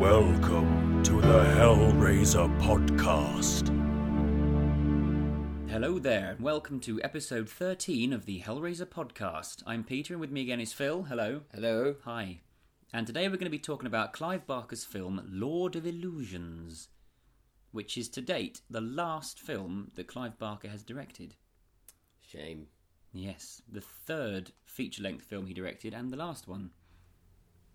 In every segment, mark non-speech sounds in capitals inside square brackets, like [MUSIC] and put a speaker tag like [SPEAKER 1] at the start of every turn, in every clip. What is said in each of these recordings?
[SPEAKER 1] Welcome to the Hellraiser podcast.
[SPEAKER 2] Hello there, and welcome to episode 13 of the Hellraiser podcast. I'm Peter, and with me again is Phil. Hello.
[SPEAKER 3] Hello.
[SPEAKER 2] Hi. And today we're going to be talking about Clive Barker's film Lord of Illusions, which is to date the last film that Clive Barker has directed.
[SPEAKER 3] Shame.
[SPEAKER 2] Yes, the third feature length film he directed, and the last one.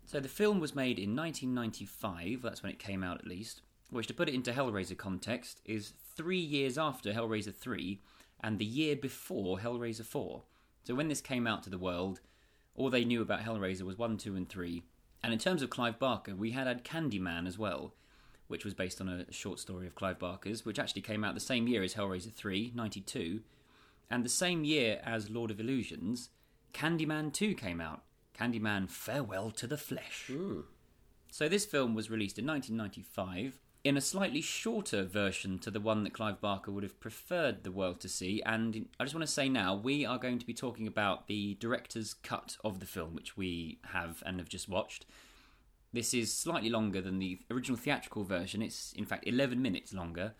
[SPEAKER 2] So the film was made in 1995, that's when it came out at least, which, to put it into Hellraiser context, is three years after Hellraiser 3 and the year before Hellraiser 4. So when this came out to the world, all they knew about Hellraiser was 1, 2, and 3. And in terms of Clive Barker, we had had Candyman as well, which was based on a short story of Clive Barker's, which actually came out the same year as Hellraiser 3, 92. And the same year as Lord of Illusions, Candyman 2 came out. Candyman Farewell to the Flesh. Hmm. So this film was released in 1995 in a slightly shorter version to the one that Clive Barker would have preferred the world to see. And I just want to say now, we are going to be talking about the director's cut of the film, which we have and have just watched. This is slightly longer than the original theatrical version. It's, in fact, 11 minutes longer.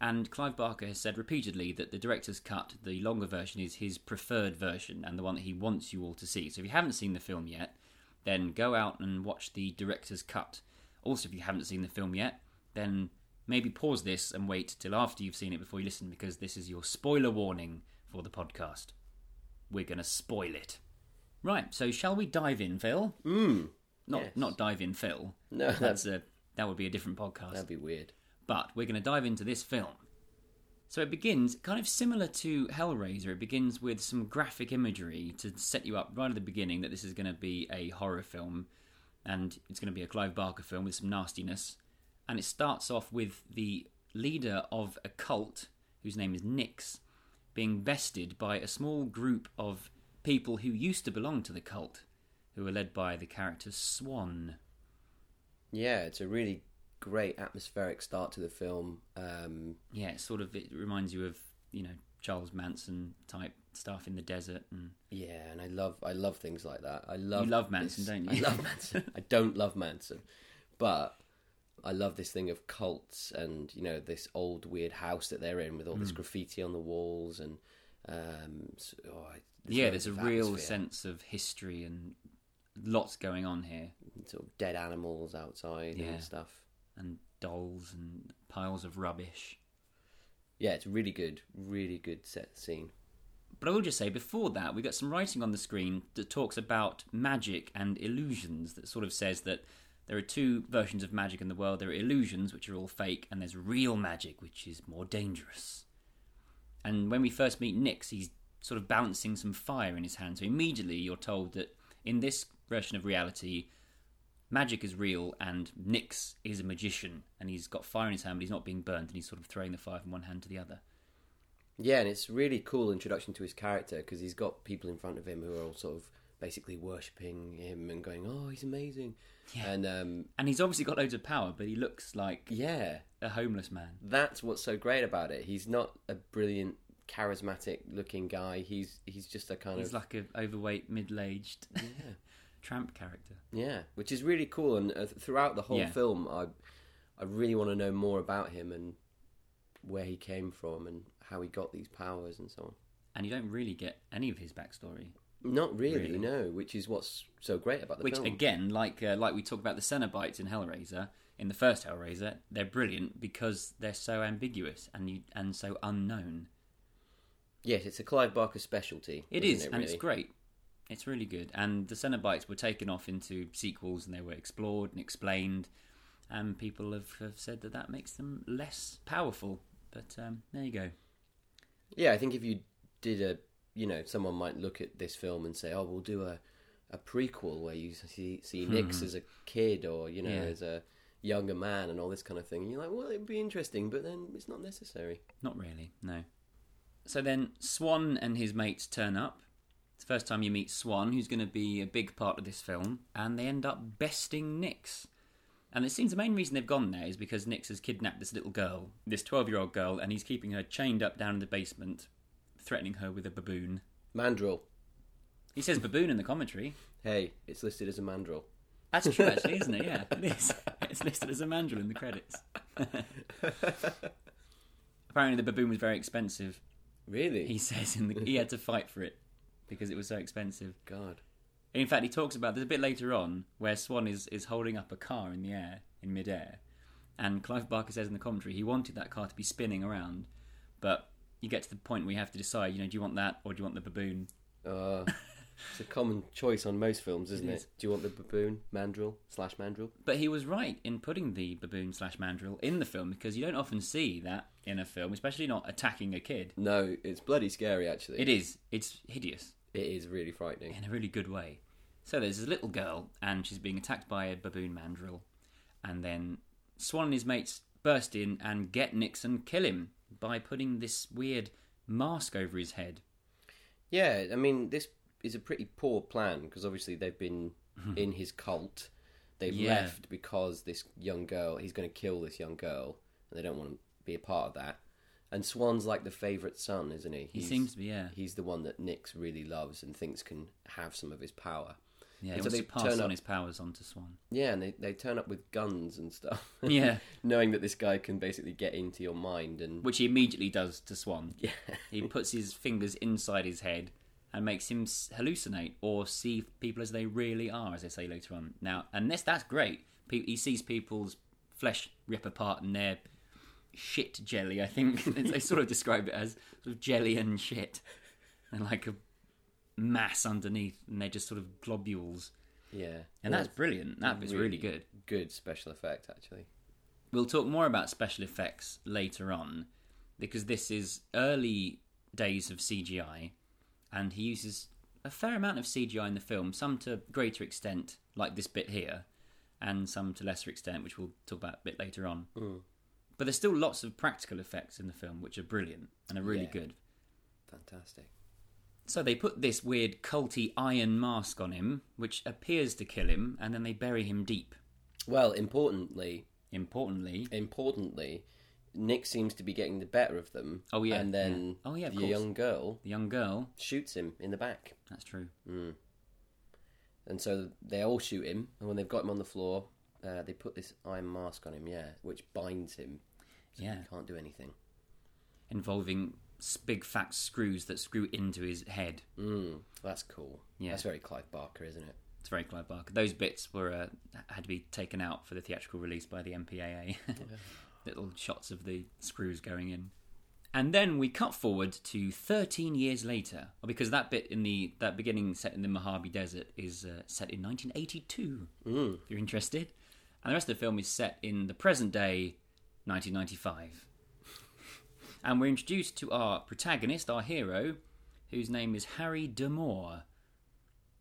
[SPEAKER 2] And Clive Barker has said repeatedly that the director's cut, the longer version, is his preferred version and the one that he wants you all to see. So if you haven't seen the film yet, then go out and watch the director's cut. Also, if you haven't seen the film yet, then maybe pause this and wait till after you've seen it before you listen because this is your spoiler warning for the podcast. We're going to spoil it. Right, so shall we dive in, Phil?
[SPEAKER 3] Mm.
[SPEAKER 2] Not
[SPEAKER 3] Yes.
[SPEAKER 2] not dive in, Phil.
[SPEAKER 3] No,
[SPEAKER 2] That's a that would be a different podcast.
[SPEAKER 3] That'd be weird.
[SPEAKER 2] But we're going to dive into this film. So it begins kind of similar to Hellraiser. It begins with some graphic imagery to set you up right at the beginning that this is going to be a horror film and it's going to be a Clive Barker film with some nastiness. And it starts off with the leader of a cult, whose name is Nix, being bested by a small group of people who used to belong to the cult, who are led by the character Swan.
[SPEAKER 3] Yeah, it's a really great atmospheric start to the film. Um,
[SPEAKER 2] yeah, it sort of it reminds you of you know Charles Manson type stuff in the desert, and
[SPEAKER 3] yeah, and I love I love things like that. I love
[SPEAKER 2] You love Manson,
[SPEAKER 3] this-
[SPEAKER 2] don't you?
[SPEAKER 3] I love Manson. I don't love Manson, but I love this thing of cults and you know this old weird house that they're in with all
[SPEAKER 2] Hmm.
[SPEAKER 3] this graffiti on the walls and um, s- oh, I-
[SPEAKER 2] yeah, there's a real
[SPEAKER 3] atmosphere.
[SPEAKER 2] sense of history and lots going on here,
[SPEAKER 3] sort of dead animals outside
[SPEAKER 2] Yeah.
[SPEAKER 3] and stuff.
[SPEAKER 2] And dolls and piles of rubbish.
[SPEAKER 3] Yeah, it's really good, really good set scene.
[SPEAKER 2] But I will just say before that, we got some writing on the screen that talks about magic and illusions. That sort of says that there are two versions of magic in the world. There are illusions, which are all fake, and there's real magic, which is more dangerous. And when we first meet Nix, he's sort of balancing some fire in his hand. So immediately you're told that in this version of reality, magic is real and Nix is a magician. And he's got fire in his hand, but he's not being burnt, and he's sort of throwing the fire from one hand to the other.
[SPEAKER 3] Yeah, and it's a really cool introduction to his character because he's got people in front of him who are all sort of basically worshipping him and going, "Oh, he's amazing,"
[SPEAKER 2] Yeah.
[SPEAKER 3] and um,
[SPEAKER 2] And he's obviously got loads of power, but he looks like
[SPEAKER 3] yeah,
[SPEAKER 2] a homeless man.
[SPEAKER 3] that's what's so great about it. He's not a brilliant, charismatic-looking guy. He's he's just a kind
[SPEAKER 2] He's
[SPEAKER 3] of
[SPEAKER 2] like an overweight, middle-aged
[SPEAKER 3] yeah, [LAUGHS]
[SPEAKER 2] tramp character.
[SPEAKER 3] yeah, which is really cool. And uh, throughout the whole
[SPEAKER 2] Yeah.
[SPEAKER 3] film, I I really want to know more about him and where he came from and how he got these powers and so on.
[SPEAKER 2] And you don't really get any of his backstory.
[SPEAKER 3] Not really,
[SPEAKER 2] Really?
[SPEAKER 3] no. Which is what's so great about the
[SPEAKER 2] Which,
[SPEAKER 3] film.
[SPEAKER 2] again, like uh, like we talked about the Cenobites in Hellraiser, in the first Hellraiser, they're brilliant because they're so ambiguous and you and so unknown.
[SPEAKER 3] Yes, it's a Clive Barker specialty.
[SPEAKER 2] It is,
[SPEAKER 3] it,
[SPEAKER 2] and it's great. It's really good. And the Cenobites were taken off into sequels and they were explored and explained. And people have, have said that that makes them less powerful. But um, there you go.
[SPEAKER 3] Yeah, I think if you did a, you know, someone might look at this film and say, "Oh, we'll do a, a prequel where you see see Nix as a kid or you know
[SPEAKER 2] Hmm. Yeah.
[SPEAKER 3] as a younger man and all this kind of thing." And you're like, "Well, it'd be interesting," but then it's not necessary.
[SPEAKER 2] Not really, no. So then Swan and his mates turn up. First time you meet Swan, who's going to be a big part of this film, and they end up besting Nix. And it seems the main reason they've gone there is because Nix has kidnapped this little girl, this 12 year old girl, and he's keeping her chained up down in the basement, threatening her with a baboon.
[SPEAKER 3] Mandrill.
[SPEAKER 2] He says baboon in the commentary.
[SPEAKER 3] Hey, it's listed as a mandrill.
[SPEAKER 2] That's true, [LAUGHS] actually, isn't it? Yeah, it is. It's listed as a mandrill in the credits. [LAUGHS] Apparently, the baboon was very expensive.
[SPEAKER 3] Really?
[SPEAKER 2] He says in the he had to fight for it because it was so expensive.
[SPEAKER 3] God.
[SPEAKER 2] In fact, he talks about there's a bit later on where Swan is, is holding up a car in the air, in midair, and Clive Barker says in the commentary he wanted that car to be spinning around, but you get to the point where you have to decide, you know, do you want that or do you want the baboon?
[SPEAKER 3] Uh, [LAUGHS] it's a common choice on most films, isn't
[SPEAKER 2] It
[SPEAKER 3] it?
[SPEAKER 2] is.
[SPEAKER 3] Do you want the baboon, mandrill, slash mandrill?
[SPEAKER 2] But he was right in putting the baboon slash mandrill in the film because you don't often see that in a film, especially not attacking a kid.
[SPEAKER 3] No, it's bloody scary, actually.
[SPEAKER 2] It is. It's hideous
[SPEAKER 3] It is really frightening.
[SPEAKER 2] in a really good way. So there's this little girl, and she's being attacked by a baboon mandrill, and then Swan and his mates burst in and get Nix and kill him by putting this weird mask over his head.
[SPEAKER 3] Yeah, I mean, this is a pretty poor plan because obviously they've been [LAUGHS] in his cult. They've
[SPEAKER 2] Yeah.
[SPEAKER 3] left because this young girl, he's going to kill this young girl, and they don't want to be a part of that. And Swan's like the favourite son, isn't he?
[SPEAKER 2] He seems to be, yeah.
[SPEAKER 3] He's the one that Nix really loves and thinks can have some of his power.
[SPEAKER 2] Yeah,
[SPEAKER 3] And so they
[SPEAKER 2] pass
[SPEAKER 3] turn
[SPEAKER 2] on
[SPEAKER 3] up-
[SPEAKER 2] his powers onto Swan.
[SPEAKER 3] Yeah, and they, they turn up with guns and stuff. [LAUGHS]
[SPEAKER 2] Yeah.
[SPEAKER 3] Knowing that this guy can basically get into your mind and.
[SPEAKER 2] Which he immediately does to Swan. [LAUGHS]
[SPEAKER 3] Yeah.
[SPEAKER 2] He puts his fingers inside his head and makes him hallucinate or see people as they really are, as they say later on. Now, and this that's great. He sees people's flesh rip apart and their shit jelly. I think [LAUGHS] they sort of describe it as sort of jelly and shit, and like a mass underneath, and they're just sort of globules.
[SPEAKER 3] Yeah.
[SPEAKER 2] And that's brilliant. That was really good.
[SPEAKER 3] Good special effect, actually.
[SPEAKER 2] We'll talk more about special effects later on because this is early days of CGI and he uses a fair amount of CGI in the film, some to greater extent, like this bit here, and some to lesser extent, which we'll talk about a bit later on. Mm. But there's still lots of practical effects in the film, which are brilliant and are really
[SPEAKER 3] Yeah.
[SPEAKER 2] good.
[SPEAKER 3] Fantastic.
[SPEAKER 2] So they put this weird culty iron mask on him, which appears to kill him, and then they bury him deep.
[SPEAKER 3] Well, importantly,
[SPEAKER 2] Importantly,
[SPEAKER 3] importantly, Nick seems to be getting the better of them.
[SPEAKER 2] Oh, yeah,
[SPEAKER 3] and then
[SPEAKER 2] yeah. Oh, yeah,
[SPEAKER 3] the
[SPEAKER 2] course.
[SPEAKER 3] young girl
[SPEAKER 2] the young girl,
[SPEAKER 3] shoots him in the back,
[SPEAKER 2] that's true.
[SPEAKER 3] and so they all shoot him. And when they've got him on the floor, uh, they put this iron mask on him, yeah, which binds him. So
[SPEAKER 2] Yeah.
[SPEAKER 3] he can't do anything.
[SPEAKER 2] involving big fat screws that screw into his head.
[SPEAKER 3] Mm, that's cool.
[SPEAKER 2] Yeah.
[SPEAKER 3] that's very Clive Barker, isn't it?
[SPEAKER 2] It's very Clive Barker. Those bits were uh, had to be taken out for the theatrical release by the MPAA. [LAUGHS] Little shots of the screws going in. And then we cut forward to 13 years later, because that bit in the that beginning set in the Mojave Desert is uh, set in 1982.
[SPEAKER 3] Mm.
[SPEAKER 2] If you're interested, and the rest of the film is set in the present day, 1995. And we're introduced to our protagonist, our hero, whose name is Harry D'Amour,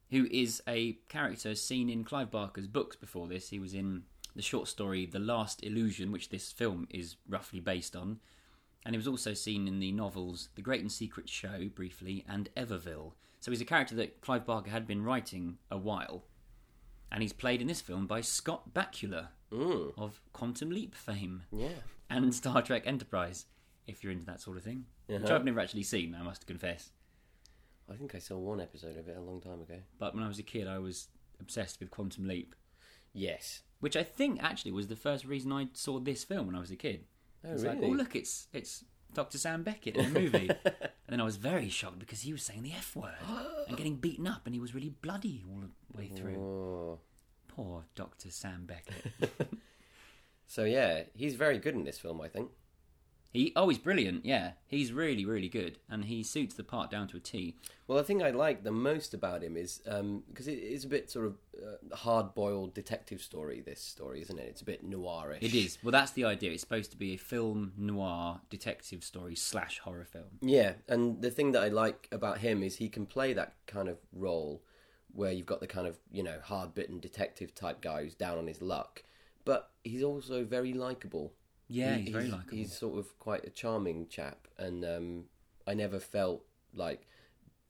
[SPEAKER 2] who is a character seen in Clive Barker's books before this. He was in the short story The Last Illusion, which this film is roughly based on. And he was also seen in the novels The Great and Secret Show, briefly, and Everville. So he's a character that Clive Barker had been writing a while. And he's played in this film by Scott Bakula
[SPEAKER 3] Mm.
[SPEAKER 2] of Quantum Leap fame
[SPEAKER 3] Yeah.
[SPEAKER 2] and Star Trek Enterprise, if you're into that sort of thing. Which
[SPEAKER 3] Uh-huh.
[SPEAKER 2] I've never actually seen, I must confess.
[SPEAKER 3] I think I saw one episode of it a long time ago.
[SPEAKER 2] But when I was a kid, I was obsessed with Quantum Leap,
[SPEAKER 3] Yes.
[SPEAKER 2] which I think actually was the first reason I saw this film when I was a kid.
[SPEAKER 3] Oh,
[SPEAKER 2] It's
[SPEAKER 3] really?
[SPEAKER 2] like, oh look, it's it's Dr. Sam Beckett in a movie, [LAUGHS] and then I was very shocked because he was saying the F word and getting beaten up, and he was really bloody all the way through.
[SPEAKER 3] Oh.
[SPEAKER 2] Poor Dr. Sam Beckett. [LAUGHS]
[SPEAKER 3] So yeah, he's very good in this film, I think.
[SPEAKER 2] He oh, he's brilliant. Yeah, he's really really good, and he suits the part down to a T.
[SPEAKER 3] Well, the thing I like the most about him is because it is a bit sort of uh, hard-boiled detective story. This story, isn't it? It's a bit noirish.
[SPEAKER 2] It is. Well, that's the idea. It's supposed to be a film noir detective story slash horror film.
[SPEAKER 3] Yeah, and the thing that I like about him is he can play that kind of role where you've got the kind of you know hard-bitten detective type guy who's down on his luck, but he's also very likable.
[SPEAKER 2] Yeah,
[SPEAKER 3] He-
[SPEAKER 2] he's very likable.
[SPEAKER 3] He's sort of quite a charming chap, and um, I never felt like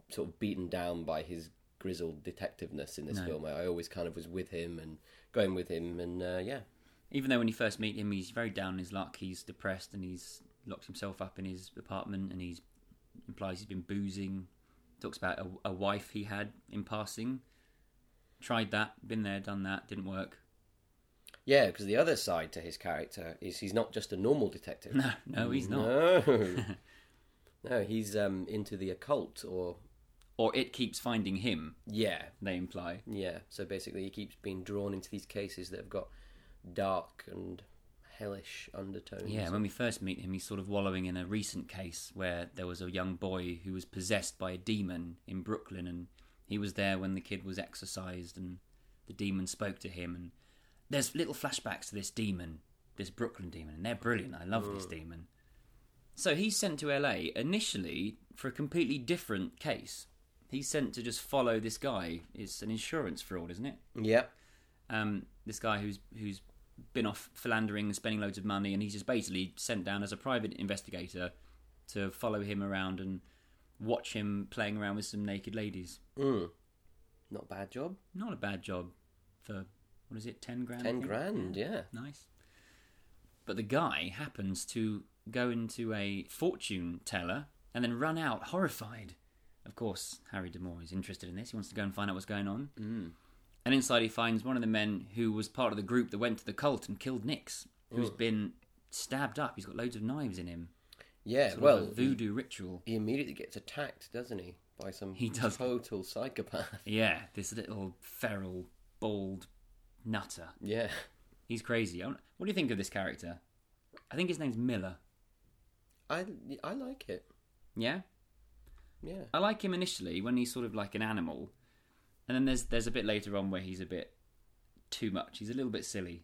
[SPEAKER 3] sort of beaten down by his grizzled detectiveness in this
[SPEAKER 2] No.
[SPEAKER 3] film. I always kind of was with him and going with him, and uh, yeah,
[SPEAKER 2] Even though when you first meet him, he's very down in his luck. He's depressed and he's locked himself up in his apartment and he's implies he's been boozing. Talks about a, a wife he had in passing. Tried that, been there, done that, didn't work.
[SPEAKER 3] Yeah, because the other side to his character is he's not just a normal detective.
[SPEAKER 2] No, no, he's not.
[SPEAKER 3] No, [LAUGHS] no, he's um, into the occult, or
[SPEAKER 2] Or it keeps finding him.
[SPEAKER 3] yeah,
[SPEAKER 2] They imply.
[SPEAKER 3] yeah. So basically, he keeps being drawn into these cases that have got dark and hellish undertones.
[SPEAKER 2] Yeah, when we first meet him, he's sort of wallowing in a recent case where there was a young boy who was possessed by a demon in Brooklyn, and he was there when the kid was exorcised, and the demon spoke to him. And there's little flashbacks to this demon, this Brooklyn demon, and they're brilliant. I love this demon. So he's sent to LA initially for a completely different case. He's sent to just follow this guy. It's an insurance fraud, isn't it?
[SPEAKER 3] yeah,
[SPEAKER 2] um, this guy who's who's been off philandering and spending loads of money, and he's just basically sent down as a private investigator to follow him around and watch him playing around with some naked ladies.
[SPEAKER 3] mm. not a bad job.
[SPEAKER 2] Not a bad job for what is it, ten grand?
[SPEAKER 3] Ten grand, yeah.
[SPEAKER 2] Nice. But the guy happens to go into a fortune teller and then run out horrified. Of course, Harry D'Amour is interested in this. He wants to go and find out what's going on. Mm. And inside, he finds one of the men who was part of the group that went to the cult and killed Nix, who's been stabbed up. He's got loads of knives in him.
[SPEAKER 3] Yeah,
[SPEAKER 2] Sort
[SPEAKER 3] well,
[SPEAKER 2] voodoo ritual.
[SPEAKER 3] he immediately gets attacked, doesn't he, by some
[SPEAKER 2] He does.
[SPEAKER 3] total psychopath. [LAUGHS]
[SPEAKER 2] Yeah, this little feral, bald nutter.
[SPEAKER 3] yeah,
[SPEAKER 2] He's crazy. What do you think of this character? I think his name's Miller.
[SPEAKER 3] I I like it.
[SPEAKER 2] Yeah?
[SPEAKER 3] Yeah,
[SPEAKER 2] I like him initially when he's sort of like an animal, and then there's there's a bit later on where he's a bit too much. He's a little bit silly.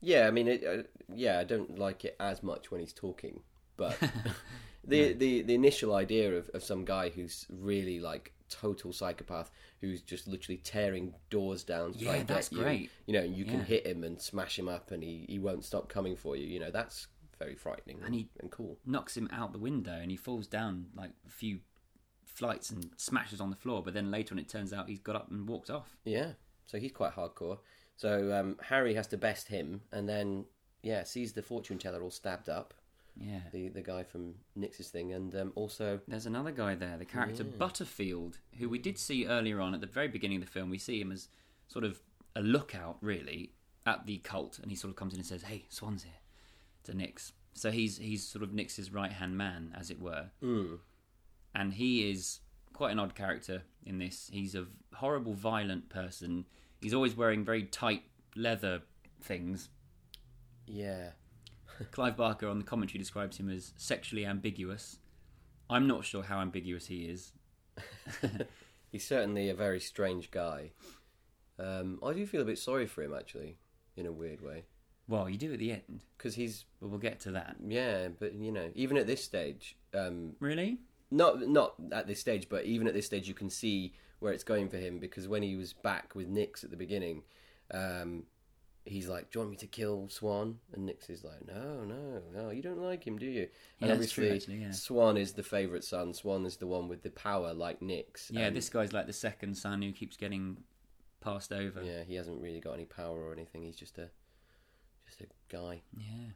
[SPEAKER 3] yeah. I mean, it, uh, yeah. I don't like it as much when he's talking, but [LAUGHS] [LAUGHS] the the the initial idea of, of some guy who's really like total psychopath who's just literally tearing doors down to try
[SPEAKER 2] Yeah,
[SPEAKER 3] and
[SPEAKER 2] that's
[SPEAKER 3] get you.
[SPEAKER 2] great.
[SPEAKER 3] You know, you can
[SPEAKER 2] Yeah.
[SPEAKER 3] hit him and smash him up, and he, he won't stop coming for you. You know, that's very frightening and,
[SPEAKER 2] And he-
[SPEAKER 3] and cool.
[SPEAKER 2] Knocks him out the window, and he falls down like a few flights and smashes on the floor. But then later on, it turns out he's got up and walked off.
[SPEAKER 3] Yeah, so he's quite hardcore. So um, Harry has to best him, and then yeah, sees the fortune teller all stabbed up.
[SPEAKER 2] Yeah.
[SPEAKER 3] The the guy from Nix's thing, and um, also
[SPEAKER 2] There's another guy there, the character Butterfield, who we did see earlier on at the very beginning of the film. We see him as sort of a lookout, really, at the cult, and he sort of comes in and says, "Hey, Swan's here," to Nix. So he's he's sort of Nix's right hand man, as it were,
[SPEAKER 3] mm,
[SPEAKER 2] and he is quite an odd character in this. He's a horrible, violent person. He's always wearing very tight leather things.
[SPEAKER 3] yeah,
[SPEAKER 2] Clive Barker on the commentary describes him as sexually ambiguous. I'm not sure how ambiguous he is. [LAUGHS]
[SPEAKER 3] he's certainly a very strange guy. Um, I do feel a bit sorry for him actually, in a weird way,
[SPEAKER 2] Well, you do at the end,
[SPEAKER 3] because he's
[SPEAKER 2] but we'll get to that.
[SPEAKER 3] yeah, but you know, even at this stage, um,
[SPEAKER 2] Really?
[SPEAKER 3] not not at this stage, but even at this stage, you can see where it's going for him because when he was back with Nix at the beginning, um, he's like, "Do you want me to kill Swan?" And Nix is like, "No, no, no, you don't like him, do you?" And
[SPEAKER 2] Yeah, true,
[SPEAKER 3] obviously,
[SPEAKER 2] actually, yeah.
[SPEAKER 3] Swan is the favourite son. Swan is the one with the power, like Nix.
[SPEAKER 2] Yeah,
[SPEAKER 3] and,
[SPEAKER 2] this guy's like the second son who keeps getting passed over.
[SPEAKER 3] Yeah, he hasn't really got any power or anything. He's just a just a guy,
[SPEAKER 2] Yeah.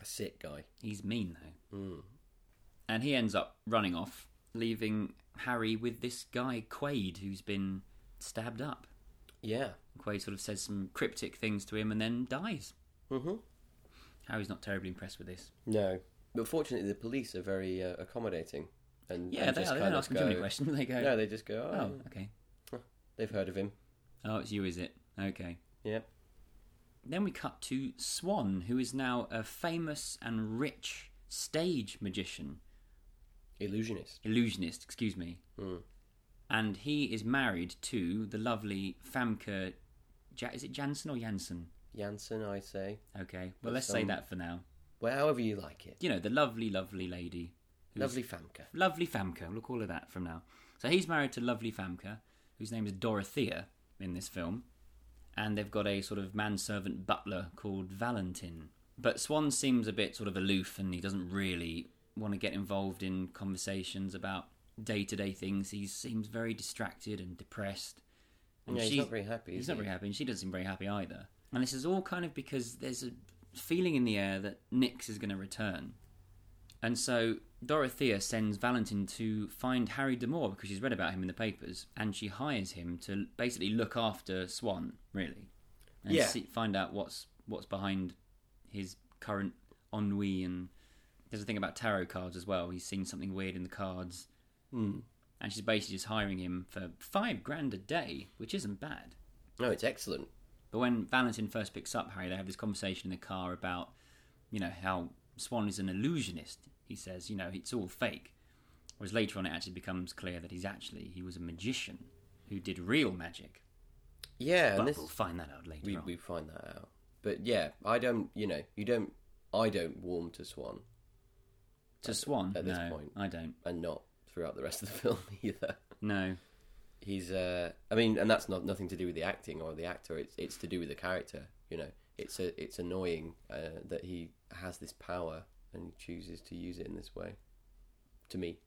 [SPEAKER 3] a sick guy.
[SPEAKER 2] He's mean though.
[SPEAKER 3] Mm.
[SPEAKER 2] And he ends up running off, leaving Harry with this guy Quaid who's been stabbed up.
[SPEAKER 3] Yeah.
[SPEAKER 2] Quaid sort of says some cryptic things to him and then dies.
[SPEAKER 3] hmm
[SPEAKER 2] Harry's not terribly impressed with this.
[SPEAKER 3] No, but fortunately, the police are very uh, accommodating. And
[SPEAKER 2] Yeah,
[SPEAKER 3] and
[SPEAKER 2] they
[SPEAKER 3] just
[SPEAKER 2] are. They don't ask him too many questions. [LAUGHS] They go,
[SPEAKER 3] No, they just go.
[SPEAKER 2] oh,
[SPEAKER 3] Oh,
[SPEAKER 2] okay.
[SPEAKER 3] they've heard of him.
[SPEAKER 2] Oh, it's you, is it? Okay.
[SPEAKER 3] Yeah.
[SPEAKER 2] Then we cut to Swan, who is now a famous and rich stage magician.
[SPEAKER 3] Illusionist.
[SPEAKER 2] illusionist, excuse me.
[SPEAKER 3] Mm.
[SPEAKER 2] And he is married to the lovely Famke. Ja- is it Janssen or Janssen?
[SPEAKER 3] Janssen, I say.
[SPEAKER 2] Okay, well, let's say
[SPEAKER 3] some-
[SPEAKER 2] that for now.
[SPEAKER 3] Well, however you like it.
[SPEAKER 2] You know, the lovely, lovely lady. who's-
[SPEAKER 3] Lovely Famke.
[SPEAKER 2] Lovely Famke. We'll call her that from now. So he's married to lovely Famke, whose name is Dorothea in this film. And they've got a sort of manservant butler called Valentin. But Swan seems a bit sort of aloof and he doesn't really want to get involved in conversations about day to day things. He seems very distracted and depressed. And
[SPEAKER 3] Yeah, he's
[SPEAKER 2] she's-
[SPEAKER 3] not very happy.
[SPEAKER 2] He's not
[SPEAKER 3] he?
[SPEAKER 2] very happy, and she doesn't seem very happy either. And this is all kind of because there's a feeling in the air that Nix is going to return. And so Dorothea sends Valentin to find Harry D'Amour because she's read about him in the papers, and she hires him to basically look after Swan, really, and
[SPEAKER 3] Yeah.
[SPEAKER 2] see, find out what's what's behind his current ennui. And there's a thing about tarot cards as well. He's seen something weird in the cards,
[SPEAKER 3] Hmm.
[SPEAKER 2] and she's basically just hiring him for five grand a day, which isn't bad.
[SPEAKER 3] No, it's excellent.
[SPEAKER 2] But when Valentin first picks up Harry, they have this conversation in the car about, you know, how Swan is an illusionist. He says, you know, it's all fake. Whereas later on, it actually becomes clear that he's actually he was a magician who did real magic.
[SPEAKER 3] Yeah,
[SPEAKER 2] But
[SPEAKER 3] and this
[SPEAKER 2] we'll find that out later
[SPEAKER 3] we
[SPEAKER 2] on.
[SPEAKER 3] we find that out. But yeah, I don't. You know, you don't. I don't warm to Swan,
[SPEAKER 2] to Swan,
[SPEAKER 3] at this
[SPEAKER 2] no,
[SPEAKER 3] point.
[SPEAKER 2] I don't.
[SPEAKER 3] and not throughout the rest of the [LAUGHS] film either.
[SPEAKER 2] No,
[SPEAKER 3] He's. uh I mean, and that's not nothing to do with the acting or the actor. It's it's to do with the character. You know, it's a it's annoying uh, that he has this power and he chooses to use it in this way. To me,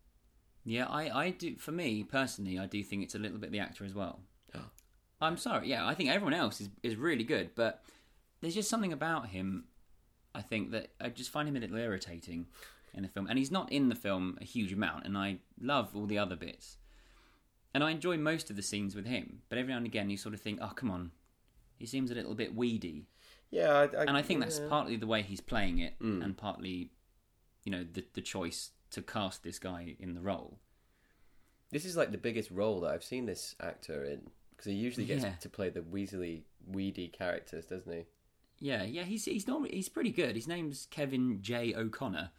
[SPEAKER 2] yeah, I, I do. For me personally, I do think it's a little bit the actor as well. I'm sorry. Yeah, I think everyone else is is really good, but there's just something about him. I think that I just find him a little irritating in the film, and he's not in the film a huge amount. And I love all the other bits, and I enjoy most of the scenes with him. But every now and again, you sort of think, "Oh, come on." He seems a little bit weedy,
[SPEAKER 3] yeah, I, I,
[SPEAKER 2] and I think that's partly the way he's playing it,
[SPEAKER 3] Mm.
[SPEAKER 2] and partly, you know, the the choice to cast this guy in the role.
[SPEAKER 3] This is like the biggest role that I've seen this actor in because he usually gets
[SPEAKER 2] Yeah.
[SPEAKER 3] to play the Weasley weedy characters, doesn't he?
[SPEAKER 2] Yeah, yeah, he's he's normally he's pretty good. His name's Kevin J O'Connor,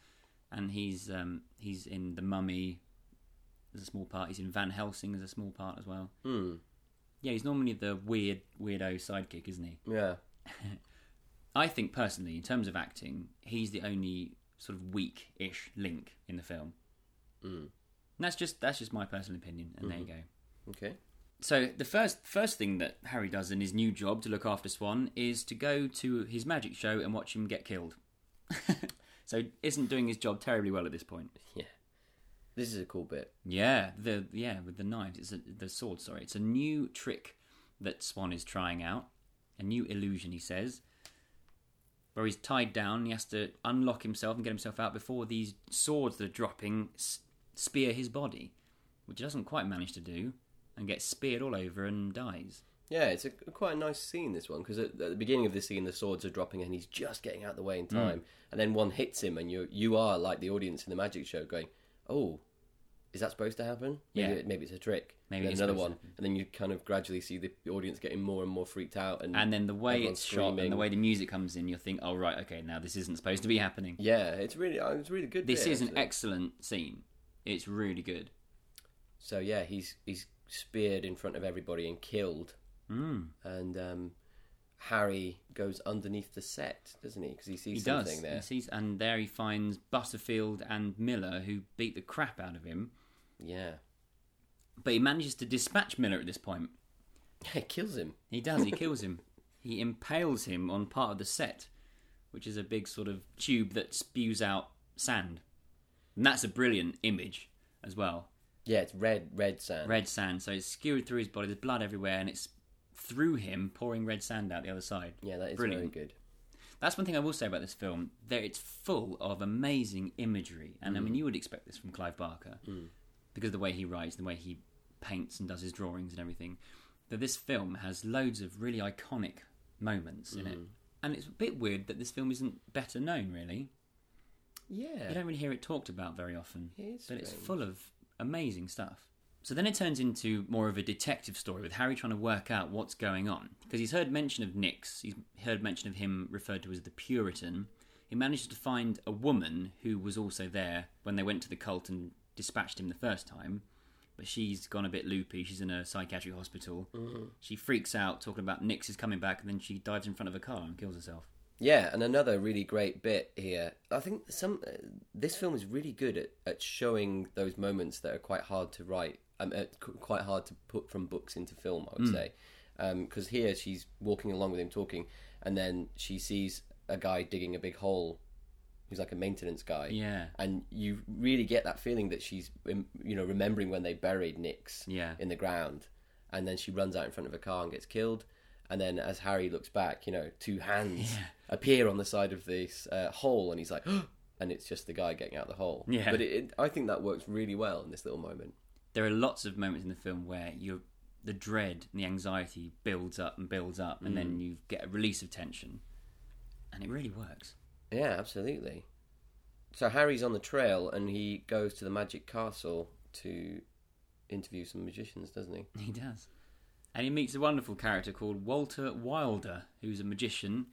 [SPEAKER 2] and he's um he's in The Mummy as a small part. He's in Van Helsing as a small part as well.
[SPEAKER 3] Hmm.
[SPEAKER 2] Yeah, he's normally the weird weirdo sidekick, isn't he?
[SPEAKER 3] Yeah. [LAUGHS]
[SPEAKER 2] I think personally, in terms of acting, he's the only sort of weak-ish link in the film.
[SPEAKER 3] Mm.
[SPEAKER 2] That's just that's just my personal opinion, and there you go.
[SPEAKER 3] Okay.
[SPEAKER 2] So the first first thing that Harry does in his new job to look after Swan is to go to his magic show and watch him get killed. [LAUGHS] so isn't doing his job terribly well at this point.
[SPEAKER 3] Yeah. This is a cool bit.
[SPEAKER 2] Yeah, the yeah with the knives, it's a, the sword. Sorry, it's a new trick that Swan is trying out, a new illusion. He says, where he's tied down. He has to unlock himself and get himself out before these swords that are dropping spear his body, which he doesn't quite manage to do, and gets speared all over and dies.
[SPEAKER 3] Yeah, it's a quite a nice scene. This one because at, at the beginning of this scene, the swords are dropping and he's just getting out of the way in time, and then one hits him, and you you are like the audience in the magic show going, "Oh, is that supposed to happen? Maybe,
[SPEAKER 2] Yeah.
[SPEAKER 3] it- maybe it's a trick.
[SPEAKER 2] Maybe it's
[SPEAKER 3] another one, and then you kind of gradually see the, the audience getting more and more freaked out, and
[SPEAKER 2] And then the way it's shot and the way the music comes in, you'll think, "Oh right, okay, now this isn't supposed to be happening."
[SPEAKER 3] yeah, it's really uh, it's really good.
[SPEAKER 2] This
[SPEAKER 3] bit,
[SPEAKER 2] is an excellent scene. It's really good.
[SPEAKER 3] So yeah, he's he's speared in front of everybody and killed,
[SPEAKER 2] Mm.
[SPEAKER 3] and um, Harry goes underneath the set, doesn't he? Because he sees
[SPEAKER 2] He
[SPEAKER 3] something
[SPEAKER 2] does.
[SPEAKER 3] there.
[SPEAKER 2] He sees, and there he finds Butterfield and Miller, who beat the crap out of him.
[SPEAKER 3] Yeah,
[SPEAKER 2] But he manages to dispatch Miller at this point. [LAUGHS]
[SPEAKER 3] it kills him.
[SPEAKER 2] He does. He [LAUGHS] kills him. He impales him on part of the set, which is a big sort of tube that spews out sand, and that's a brilliant image as well.
[SPEAKER 3] Yeah, it's red red sand.
[SPEAKER 2] Red sand. So it's skewered through his body. There's blood everywhere, and it's through him pouring red sand out the other side.
[SPEAKER 3] Yeah, that is
[SPEAKER 2] Brilliant.
[SPEAKER 3] very good.
[SPEAKER 2] That's one thing I will say about this film. There, it's full of amazing imagery, and I mean, mm. you would expect this from Clive Barker mm. because of the way he writes, the way he paints and does his drawings and everything. That this film has loads of really iconic moments in it, mm. and it's a bit weird that this film isn't better known. Really,
[SPEAKER 3] Yeah,
[SPEAKER 2] you don't really hear it talked about very often,
[SPEAKER 3] It is
[SPEAKER 2] but it's
[SPEAKER 3] strange.
[SPEAKER 2] full of amazing stuff. So then it turns into more of a detective story with Harry trying to work out what's going on. Because he's heard mention of Nix, he's heard mention of him referred to as the Puritan. He manages to find a woman who was also there when they went to the cult and dispatched him the first time. But she's gone a bit loopy. She's in a psychiatric hospital. She freaks out talking about Nix is coming back, and then she dives in front of a car and kills herself.
[SPEAKER 3] yeah, and another really great bit here. I think some uh, this film is really good at, at showing those moments that are quite hard to write, um, uh, quite hard to put from books into film. I would
[SPEAKER 2] Hmm.
[SPEAKER 3] say, because here she's walking along with him talking, and then she sees a guy digging a big hole. Who's like a maintenance guy.
[SPEAKER 2] Yeah.
[SPEAKER 3] and you really get that feeling that she's um, you know remembering when they buried Nix
[SPEAKER 2] Yeah.
[SPEAKER 3] in the ground and then she runs out in front of a car and gets killed and then as Harry looks back you know two hands appear on the side of this uh, hole and he's like [GASPS] and it's just the guy getting out the hole.
[SPEAKER 2] Yeah.
[SPEAKER 3] but it, it, I think that works really well in this little moment.
[SPEAKER 2] There are lots of moments in the film where you the dread and the anxiety builds up and builds up, and then you get a release of tension, and it really works.
[SPEAKER 3] Yeah, absolutely. So Harry's on the trail and he goes to the magic castle to interview some magicians, doesn't he?
[SPEAKER 2] He does. And he meets a wonderful character called Walter Wilder, who's a magician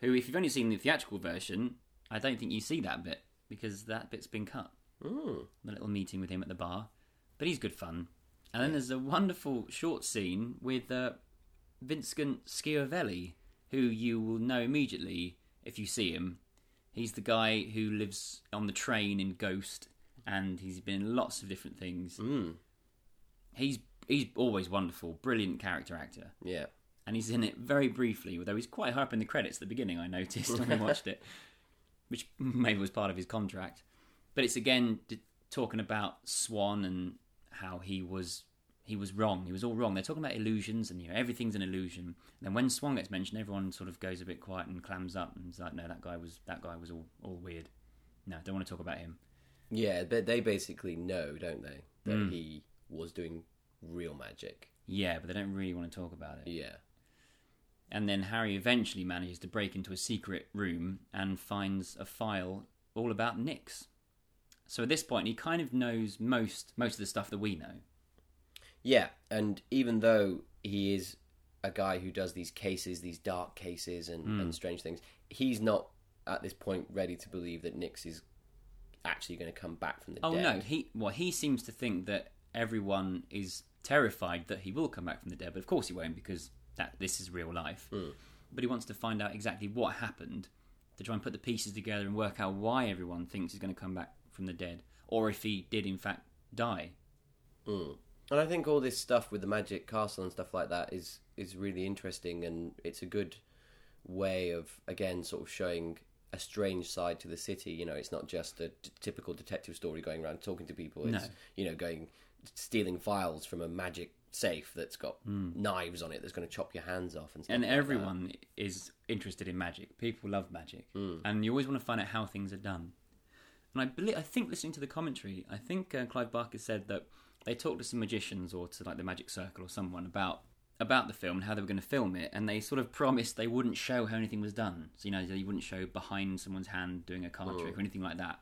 [SPEAKER 2] who, if you've only seen the theatrical version, I don't think you see that bit because that bit's been cut.
[SPEAKER 3] Mm.
[SPEAKER 2] The little meeting with him at the bar. But he's good fun. And then there's a wonderful short scene with uh, Vincent Schiavelli, who you will know immediately if you see him. He's the guy who lives on the train in Ghost, and he's been in lots of different things.
[SPEAKER 3] Mm.
[SPEAKER 2] He's he's always wonderful, brilliant character actor,
[SPEAKER 3] Yeah.
[SPEAKER 2] and he's in it very briefly. Although he's quite high up in the credits at the beginning, I noticed when I [LAUGHS] watched it, which [LAUGHS] maybe was part of his contract. But it's again d- talking about Swan and how he was he was wrong. He was all wrong. They're talking about illusions and you know everything's an illusion. And then when Swan gets mentioned, everyone sort of goes a bit quiet and clams up and is like, "No, that guy was that guy was all all weird. No, don't want to talk about him."
[SPEAKER 3] Yeah, but they basically know, don't they, that
[SPEAKER 2] Mm.
[SPEAKER 3] he was doing real magic.
[SPEAKER 2] Yeah, but they don't really want to talk about it.
[SPEAKER 3] Yeah.
[SPEAKER 2] And then Harry eventually manages to break into a secret room and finds a file all about Nix. So at this point, he kind of knows most most of the stuff that we know.
[SPEAKER 3] Yeah, and even though he is a guy who does these cases, these dark cases and,
[SPEAKER 2] Hmm.
[SPEAKER 3] and strange things, he's not at this point ready to believe that Nix is actually going to come back from the
[SPEAKER 2] Oh
[SPEAKER 3] dead.
[SPEAKER 2] Oh no, he well he seems to think that everyone is terrified that he will come back from the dead, but of course he won't because that this is real life. But he wants to find out exactly what happened to try and put the pieces together and work out why everyone thinks he's going to come back from the dead, or if he did in fact die.
[SPEAKER 3] Mm. And I think all this stuff with the magic castle and stuff like that is is really interesting, and it's a good way of again sort of showing a strange side to the city. You know, it's not just a t- typical detective story going around talking to people. It's
[SPEAKER 2] No.
[SPEAKER 3] you know going stealing files from a magic safe that's got knives on it that's going to chop your hands off and stuff.
[SPEAKER 2] And
[SPEAKER 3] like
[SPEAKER 2] everyone is interested in magic. People love magic, and you always want to find out how things are done. And I believe, I think, listening to the commentary, I think uh, Clive Barker said that they talked to some magicians or to like the Magic Circle or someone about about the film and how they were going to film it, and they sort of promised they wouldn't show how anything was done. So you know, they wouldn't show behind someone's hand doing a card trick or anything like that.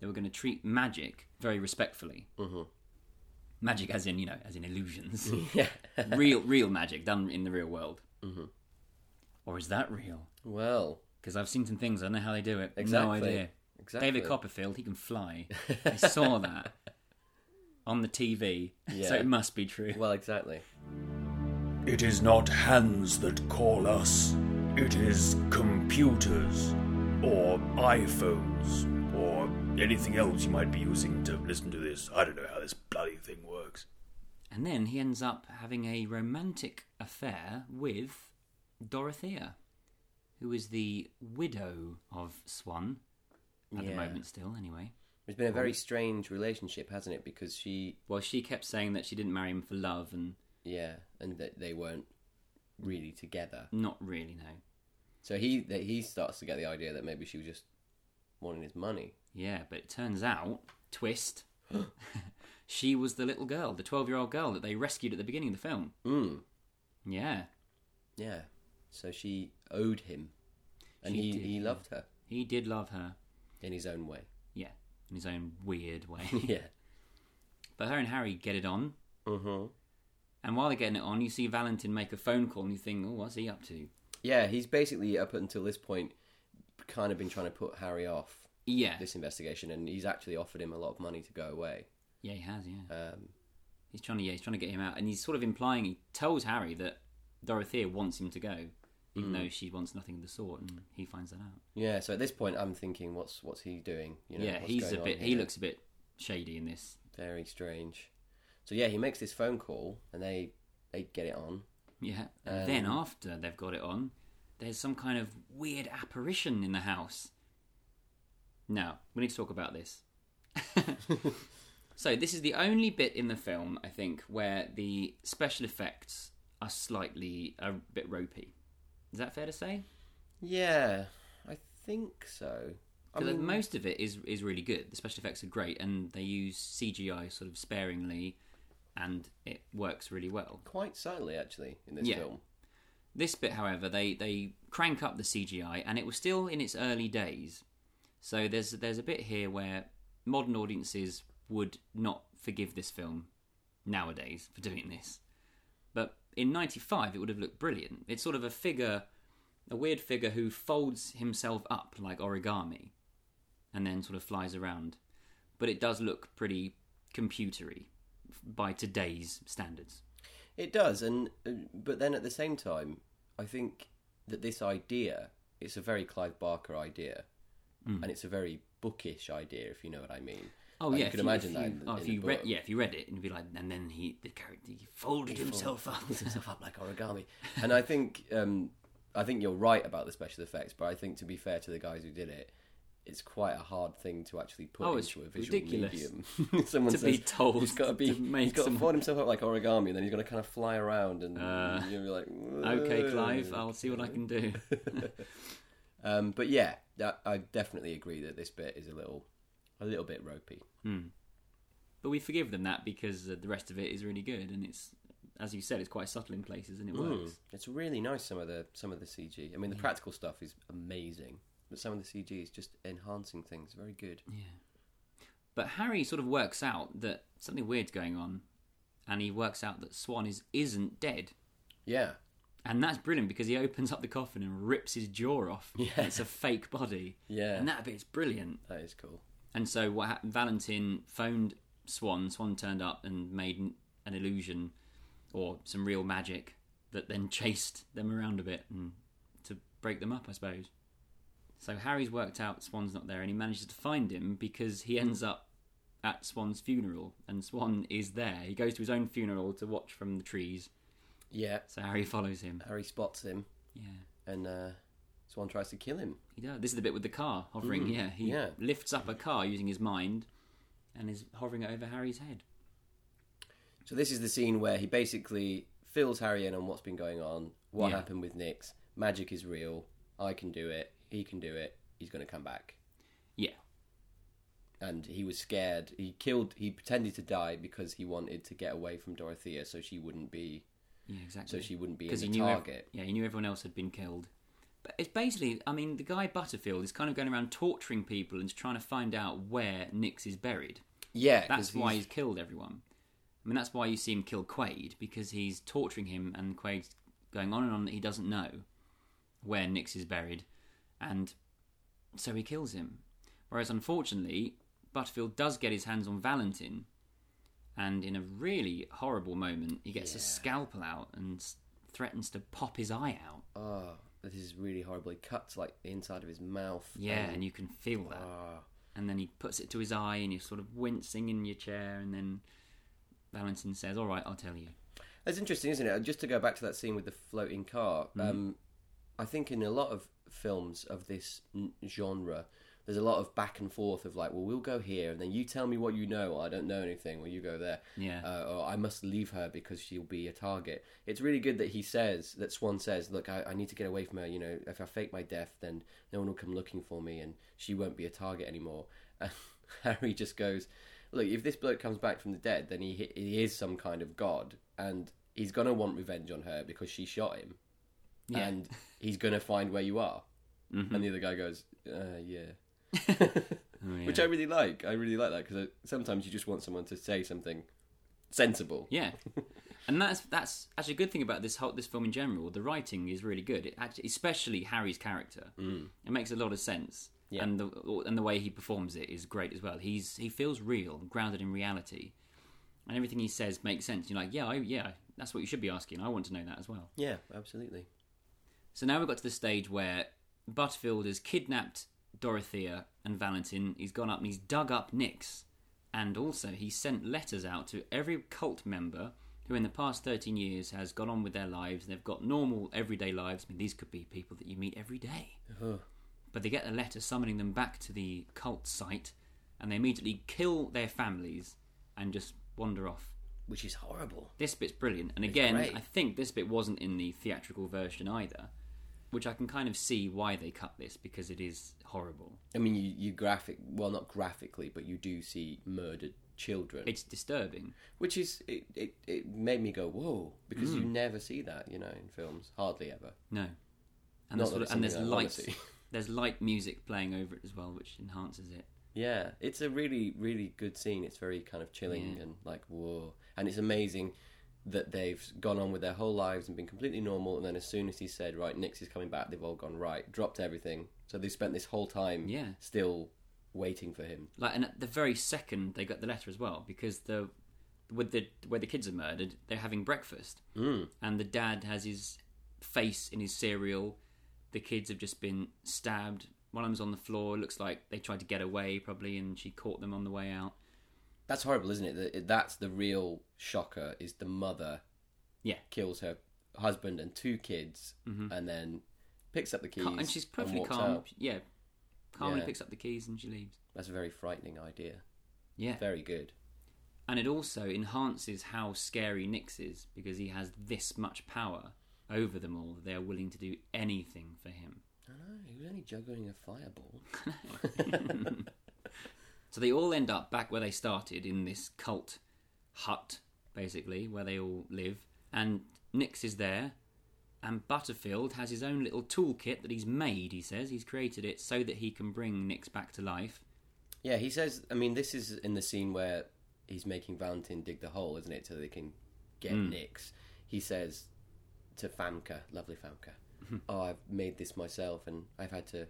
[SPEAKER 2] They were going to treat magic very respectfully.
[SPEAKER 3] Mhm.
[SPEAKER 2] Magic, as in you know, as in illusions [LAUGHS]
[SPEAKER 3] yeah.
[SPEAKER 2] real real magic done in the real world. Mm-hmm. Or is that real?
[SPEAKER 3] well,
[SPEAKER 2] Because I've seen some things, I don't know how they do it. No
[SPEAKER 3] Exactly.
[SPEAKER 2] idea.
[SPEAKER 3] Exactly.
[SPEAKER 2] David Copperfield, he can fly. I saw that [LAUGHS] on the TV, so it must be true.
[SPEAKER 3] Well, exactly.
[SPEAKER 1] It is not hands that call us, it is computers, or iPhones, or anything else you might be using to listen to this. I don't know how this bloody thing works.
[SPEAKER 2] And then he ends up having a romantic affair with Dorothea, who is the widow of Swan at the moment, still, anyway.
[SPEAKER 3] It's been a very strange relationship, hasn't it? Because she,
[SPEAKER 2] Well, she kept saying that she didn't marry him for love, and
[SPEAKER 3] yeah, and that they weren't really together.
[SPEAKER 2] not really, no.
[SPEAKER 3] So he that he starts to get the idea that maybe she was just wanting his money.
[SPEAKER 2] Yeah, but it turns out, twist, [GASPS] [LAUGHS] she was the little girl, the 12 year old girl that they rescued at the beginning of the film.
[SPEAKER 3] Mm.
[SPEAKER 2] Yeah,
[SPEAKER 3] Yeah. So she owed him, and
[SPEAKER 2] She
[SPEAKER 3] he
[SPEAKER 2] did,
[SPEAKER 3] he
[SPEAKER 2] yeah.
[SPEAKER 3] loved her
[SPEAKER 2] he did love her.
[SPEAKER 3] In his own way.
[SPEAKER 2] Yeah, in his own weird way. [LAUGHS] [LAUGHS]
[SPEAKER 3] yeah.
[SPEAKER 2] but her and Harry get it on,
[SPEAKER 3] Mm-hmm.
[SPEAKER 2] and while they're getting it on, you see Valentin make a phone call and you think, oh, what's he up to?
[SPEAKER 3] Yeah, he's basically up until this point kind of been trying to put Harry off
[SPEAKER 2] Yeah,
[SPEAKER 3] this investigation, and he's actually offered him a lot of money to go away.
[SPEAKER 2] yeah, he has, yeah.
[SPEAKER 3] Um,
[SPEAKER 2] He's trying to, yeah, he's trying to get him out, and he's sort of implying, he tells Harry that Dorothea wants him to go, even though she wants nothing of the sort, and he finds that out.
[SPEAKER 3] yeah. So at this point, I'm thinking, what's what's he doing? You know,
[SPEAKER 2] yeah, he's a bit, he looks a bit shady in this.
[SPEAKER 3] very strange. So yeah, he makes this phone call, and they they get it on.
[SPEAKER 2] Yeah. And then
[SPEAKER 3] Um,
[SPEAKER 2] after they've got it on, there's some kind of weird apparition in the house. Now, we need to talk about this. [LAUGHS] so, this is the only bit in the film, I think, where the special effects are slightly a bit ropey. Is that fair to say?
[SPEAKER 3] Yeah, I think so.
[SPEAKER 2] Because
[SPEAKER 3] mean-
[SPEAKER 2] most of it is is really good. The special effects are great, and they use CGI sort of sparingly, and it works really well.
[SPEAKER 3] Quite subtly, actually, in this
[SPEAKER 2] Yeah.
[SPEAKER 3] film.
[SPEAKER 2] This bit, however, they they crank up the CGI, and it was still in its early days. So there's there's a bit here where modern audiences would not forgive this film nowadays for doing this, in '95 it would have looked brilliant. It's sort of a figure, a weird figure who folds himself up like origami, and then sort of flies around. But it does look pretty computery by today's standards.
[SPEAKER 3] It does, and uh, but then at the same time, I think that this idea it's a very Clive Barker idea, and it's a very bookish idea, if you know what I mean.
[SPEAKER 2] Oh
[SPEAKER 3] Like,
[SPEAKER 2] yeah,
[SPEAKER 3] you can
[SPEAKER 2] if
[SPEAKER 3] imagine
[SPEAKER 2] if
[SPEAKER 3] that.
[SPEAKER 2] you-
[SPEAKER 3] in,
[SPEAKER 2] oh,
[SPEAKER 3] in
[SPEAKER 2] if you read, yeah, if you read it and you'd be like, and then he, the character, he folded himself up.
[SPEAKER 3] Folds himself up like origami. [LAUGHS] and I think um, I think you're right about the special effects, but I think to be fair to the guys who did it, it's quite a hard thing to actually put
[SPEAKER 2] Oh,
[SPEAKER 3] into a visual
[SPEAKER 2] ridiculous.
[SPEAKER 3] medium. [LAUGHS] [LAUGHS] Someone
[SPEAKER 2] To
[SPEAKER 3] says
[SPEAKER 2] be told
[SPEAKER 3] he's got to be
[SPEAKER 2] to
[SPEAKER 3] he's got to fold himself up like origami, and then he's going to kind of fly around, and
[SPEAKER 2] Uh,
[SPEAKER 3] you'll be like,
[SPEAKER 2] Okay, Clive, I'll see what I can do.
[SPEAKER 3] Um, but yeah, that, I definitely agree that this bit is a little, a little bit ropey.
[SPEAKER 2] but we forgive them that because uh, the rest of it is really good, and it's, as you said, it's quite subtle in places, and it works.
[SPEAKER 3] It's really nice. Some of the some of the CG. I mean, the practical stuff is amazing, but some of the CG is just enhancing things. Very good. Yeah.
[SPEAKER 2] But Harry sort of works out that something weird's going on, and he works out that Swan is isn't dead.
[SPEAKER 3] Yeah,
[SPEAKER 2] And that's brilliant because he opens up the coffin and rips his jaw off. [LAUGHS]
[SPEAKER 3] Yeah.
[SPEAKER 2] It's a fake body.
[SPEAKER 3] Yeah.
[SPEAKER 2] And that bit's brilliant.
[SPEAKER 3] that is cool.
[SPEAKER 2] And so what happened? Valentin phoned Swan. Swan turned up and made an- an illusion or some real magic that then [LAUGHS] chased them around a bit and to break them up, I suppose. So Harry's worked out Swan's not there, and he manages to find him because he ends up at Swan's funeral, and Swan is there. He goes to his own funeral to watch from the trees.
[SPEAKER 3] Yeah,
[SPEAKER 2] So Harry follows him.
[SPEAKER 3] Harry spots him,
[SPEAKER 2] Yeah.
[SPEAKER 3] and uh, Swan tries to kill him.
[SPEAKER 2] He does. This is the bit with the car hovering. Mm. yeah, he
[SPEAKER 3] yeah.
[SPEAKER 2] lifts up a car using his mind, and is hovering it over Harry's head.
[SPEAKER 3] So this is the scene where he basically fills Harry in on what's been going on, what
[SPEAKER 2] Yeah.
[SPEAKER 3] happened with Nix. Magic is real. I can do it. He can do it. He's going to come back.
[SPEAKER 2] Yeah,
[SPEAKER 3] And he was scared. He killed. He pretended to die because he wanted to get away from Dorothea, so she wouldn't be.
[SPEAKER 2] yeah, exactly.
[SPEAKER 3] So she wouldn't be in the
[SPEAKER 2] he knew ev-
[SPEAKER 3] target.
[SPEAKER 2] yeah, he knew everyone else had been killed. But it's basically, I mean, the guy Butterfield is kind of going around torturing people and trying to find out where Nix is buried.
[SPEAKER 3] Yeah,
[SPEAKER 2] That's why
[SPEAKER 3] he's-
[SPEAKER 2] he's killed everyone. I mean, that's why you see him kill Quaid because he's torturing him, and Quaid's going on and on that he doesn't know where Nix is buried, and so he kills him. Whereas, unfortunately, Butterfield does get his hands on Valentin, and in a really horrible moment, he gets a scalpel out and threatens to pop his eye out.
[SPEAKER 3] Oh, this is really horrible. He cuts like the inside of his mouth.
[SPEAKER 2] Yeah, and you can feel that.
[SPEAKER 3] Ah.
[SPEAKER 2] And then he puts it to his eye, and you're sort of wincing in your chair, and then Valentin says, "All right, I'll tell you."
[SPEAKER 3] That's interesting, isn't it? Just to go back to that scene with the floating car,
[SPEAKER 2] Mm-hmm.
[SPEAKER 3] um, I think in a lot of films of this n- genre, there's a lot of back and forth of like, well, we'll go here, and then you tell me what you know. Or I don't know anything. Well, you go there.
[SPEAKER 2] Yeah.
[SPEAKER 3] Uh, or I must leave her because she'll be a target. It's really good that he says that Swan says, "Look, I, I need to get away from her. You know, if I fake my death, then no one will come looking for me, and she won't be a target anymore." [LAUGHS] And Harry just goes, "Look, if this bloke comes back from the dead, then he he is some kind of god, and he's gonna want revenge on her because she shot him,
[SPEAKER 2] Yeah.
[SPEAKER 3] and he's gonna find where you are."
[SPEAKER 2] Mhm.
[SPEAKER 3] And the other guy goes, uh, "Yeah." [LAUGHS]
[SPEAKER 2] Yeah.
[SPEAKER 3] Which I really like. I really like that because sometimes you just want someone to say something sensible.
[SPEAKER 2] Yeah, [LAUGHS] and that's that's actually a good thing about this whole this film in general. The writing is really good, it actually, especially Harry's character. Mm. It makes a lot of sense,
[SPEAKER 3] Yeah.
[SPEAKER 2] and the and the way he performs it is great as well. He's he feels real, grounded in reality, and everything he says makes sense. You're like, yeah, I, yeah, that's what you should be asking. I want to know that as well.
[SPEAKER 3] Yeah, absolutely.
[SPEAKER 2] So now we've got to the stage where Butterfield has kidnapped Dorothea and Valentin. He's gone up and he's dug up Nix. And also, he sent letters out to every cult member who, in the past 13 years, has gone on with their lives. They've got normal, everyday lives. I mean, these could be people that you meet every day.
[SPEAKER 3] Ugh.
[SPEAKER 2] But they get a letter summoning them back to the cult site, and they immediately kill their families and just wander off.
[SPEAKER 3] Which is horrible.
[SPEAKER 2] This bit's brilliant. And again,
[SPEAKER 3] great.
[SPEAKER 2] I think this bit wasn't in the theatrical version either. Which I can kind of see why they cut this because it is horrible.
[SPEAKER 3] I mean, you, you graphic, well, not graphically, but you do see murdered children,
[SPEAKER 2] It's disturbing.
[SPEAKER 3] which is it, it. It made me go whoa because
[SPEAKER 2] Mm.
[SPEAKER 3] you never see that, you know, in films, hardly ever.
[SPEAKER 2] No, and
[SPEAKER 3] Not
[SPEAKER 2] there's, and there's. [LAUGHS] [LAUGHS] There's light music playing over it as well, which enhances it.
[SPEAKER 3] Yeah, it's a really, really good scene. It's very kind of chilling
[SPEAKER 2] Yeah.
[SPEAKER 3] and like whoa, and it's amazing that they've gone on with their whole lives and been completely normal. And then as soon as he said, "Right, Nix is coming back," they've all gone right, dropped everything. So they spent this whole time,
[SPEAKER 2] Yeah.
[SPEAKER 3] still waiting for him.
[SPEAKER 2] Like, and at the very second they got the letter as well, because the with the where the kids are murdered, they're having breakfast,
[SPEAKER 3] Mm.
[SPEAKER 2] and the dad has his face in his cereal. The kids have just been stabbed. One of them's on the floor. It looks like they tried to get away, probably, and she caught them on the way out.
[SPEAKER 3] That's horrible, isn't it? That- That's the real shocker. Is the mother
[SPEAKER 2] Yeah,
[SPEAKER 3] kills her husband and two kids, mm-hmm. and then picks up the keys
[SPEAKER 2] and she's perfectly
[SPEAKER 3] walks
[SPEAKER 2] calm.
[SPEAKER 3] out.
[SPEAKER 2] Yeah, calmly
[SPEAKER 3] Yeah.
[SPEAKER 2] picks up the keys and she leaves.
[SPEAKER 3] That's a very frightening idea.
[SPEAKER 2] Yeah,
[SPEAKER 3] Very good.
[SPEAKER 2] and it also enhances how scary Nix is because he has this much power over them all. They are willing to do anything for him.
[SPEAKER 3] I know he was only juggling a fireball. [LAUGHS] [LAUGHS]
[SPEAKER 2] So they all end up back where they started in this cult hut, basically, where they all live. And Nix is there, and Butterfield has his own little toolkit that he's made, he says. He's created it so that he can bring Nix back to life.
[SPEAKER 3] Yeah, he says. I mean, this is in the scene where he's making Valentin dig the hole, isn't it, so they can get
[SPEAKER 2] Hmm.
[SPEAKER 3] Nix. He says to Famke, lovely Famke, [LAUGHS] "Oh, I've made this myself, and I've had to."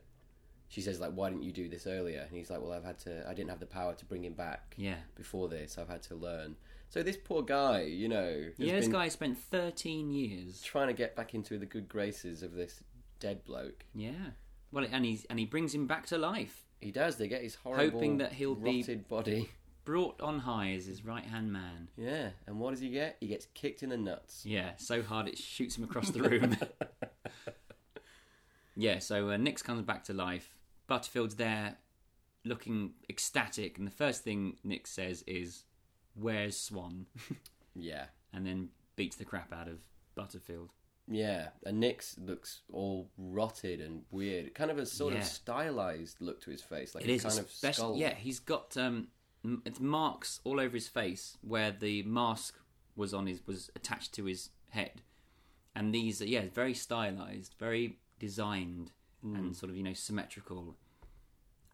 [SPEAKER 3] She says, "Like, why didn't you do this earlier?" And he's like, "Well, I've had to. I didn't have the power to bring him back
[SPEAKER 2] Yeah.
[SPEAKER 3] before this. I've had to learn." So this poor guy, you know,
[SPEAKER 2] Yeah, this guy spent 13 years.
[SPEAKER 3] trying to get back into the good graces of this dead bloke.
[SPEAKER 2] Yeah. Well, and, he's, and he brings him back to life.
[SPEAKER 3] He does. They get his horrible,
[SPEAKER 2] Hoping that he'll be-
[SPEAKER 3] rotted body.
[SPEAKER 2] Brought on high as his right hand man.
[SPEAKER 3] Yeah, and what does he get? He gets kicked in the nuts.
[SPEAKER 2] Yeah, so hard it shoots him across the room. [LAUGHS] yeah, so uh, Nix comes back to life. Butterfield's there looking ecstatic, and the first thing Nix says is, Where's Swan? [LAUGHS]
[SPEAKER 3] Yeah,
[SPEAKER 2] and then beats the crap out of Butterfield.
[SPEAKER 3] yeah. And Nix looks all rotted and weird. Kind of a sort
[SPEAKER 2] Yeah.
[SPEAKER 3] of stylized look to his face, like
[SPEAKER 2] It
[SPEAKER 3] a
[SPEAKER 2] is,
[SPEAKER 3] kind of skull.
[SPEAKER 2] yeah, he's got um, it's marks all over his face where the mask was on his was attached to his head, and these are yeah very stylized, very designed,
[SPEAKER 3] Hmm.
[SPEAKER 2] and sort of you know symmetrical,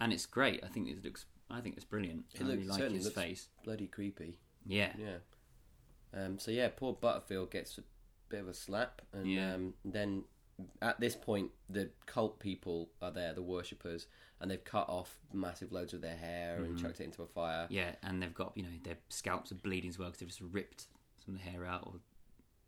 [SPEAKER 2] and it's great. I think it looks I think it's brilliant.
[SPEAKER 3] It
[SPEAKER 2] I really
[SPEAKER 3] looks-
[SPEAKER 2] like his
[SPEAKER 3] looks-
[SPEAKER 2] face.
[SPEAKER 3] bloody creepy.
[SPEAKER 2] Yeah,
[SPEAKER 3] Yeah. Um, so yeah, poor Butterfield gets a bit of a slap, and
[SPEAKER 2] Yeah.
[SPEAKER 3] um, then at this point, the cult people are there, the worshippers, and they've cut off massive loads of their hair and chucked it into a fire.
[SPEAKER 2] Mm-hmm. yeah, and they've got you know their scalps are bleeding as well because they've just ripped some of the hair out or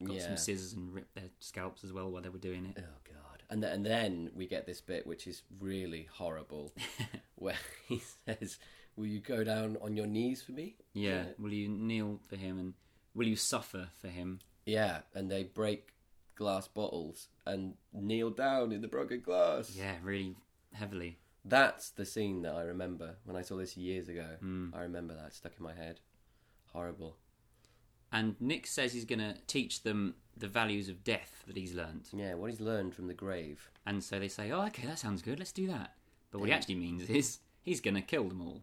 [SPEAKER 2] got
[SPEAKER 3] Yeah.
[SPEAKER 2] some scissors and ripped their scalps as well while they were doing it.
[SPEAKER 3] Oh god! And th- and then we get this bit which is really horrible, [LAUGHS] where he says, "Will you go down on your knees for me?"
[SPEAKER 2] Yeah, will you kneel for him and will you suffer for him?
[SPEAKER 3] Yeah, and they break glass bottles and kneel down in the broken glass.
[SPEAKER 2] Yeah, really heavily.
[SPEAKER 3] That's the scene that I remember when I saw this years ago.
[SPEAKER 2] Hmm.
[SPEAKER 3] I remember that stuck in my head. Horrible.
[SPEAKER 2] And Nix says he's going to teach them the values of death that he's learned.
[SPEAKER 3] Yeah, what he's learned from the grave.
[SPEAKER 2] And so they say, oh, okay, that sounds good, let's do that. But what he actually means is he's going to kill them all.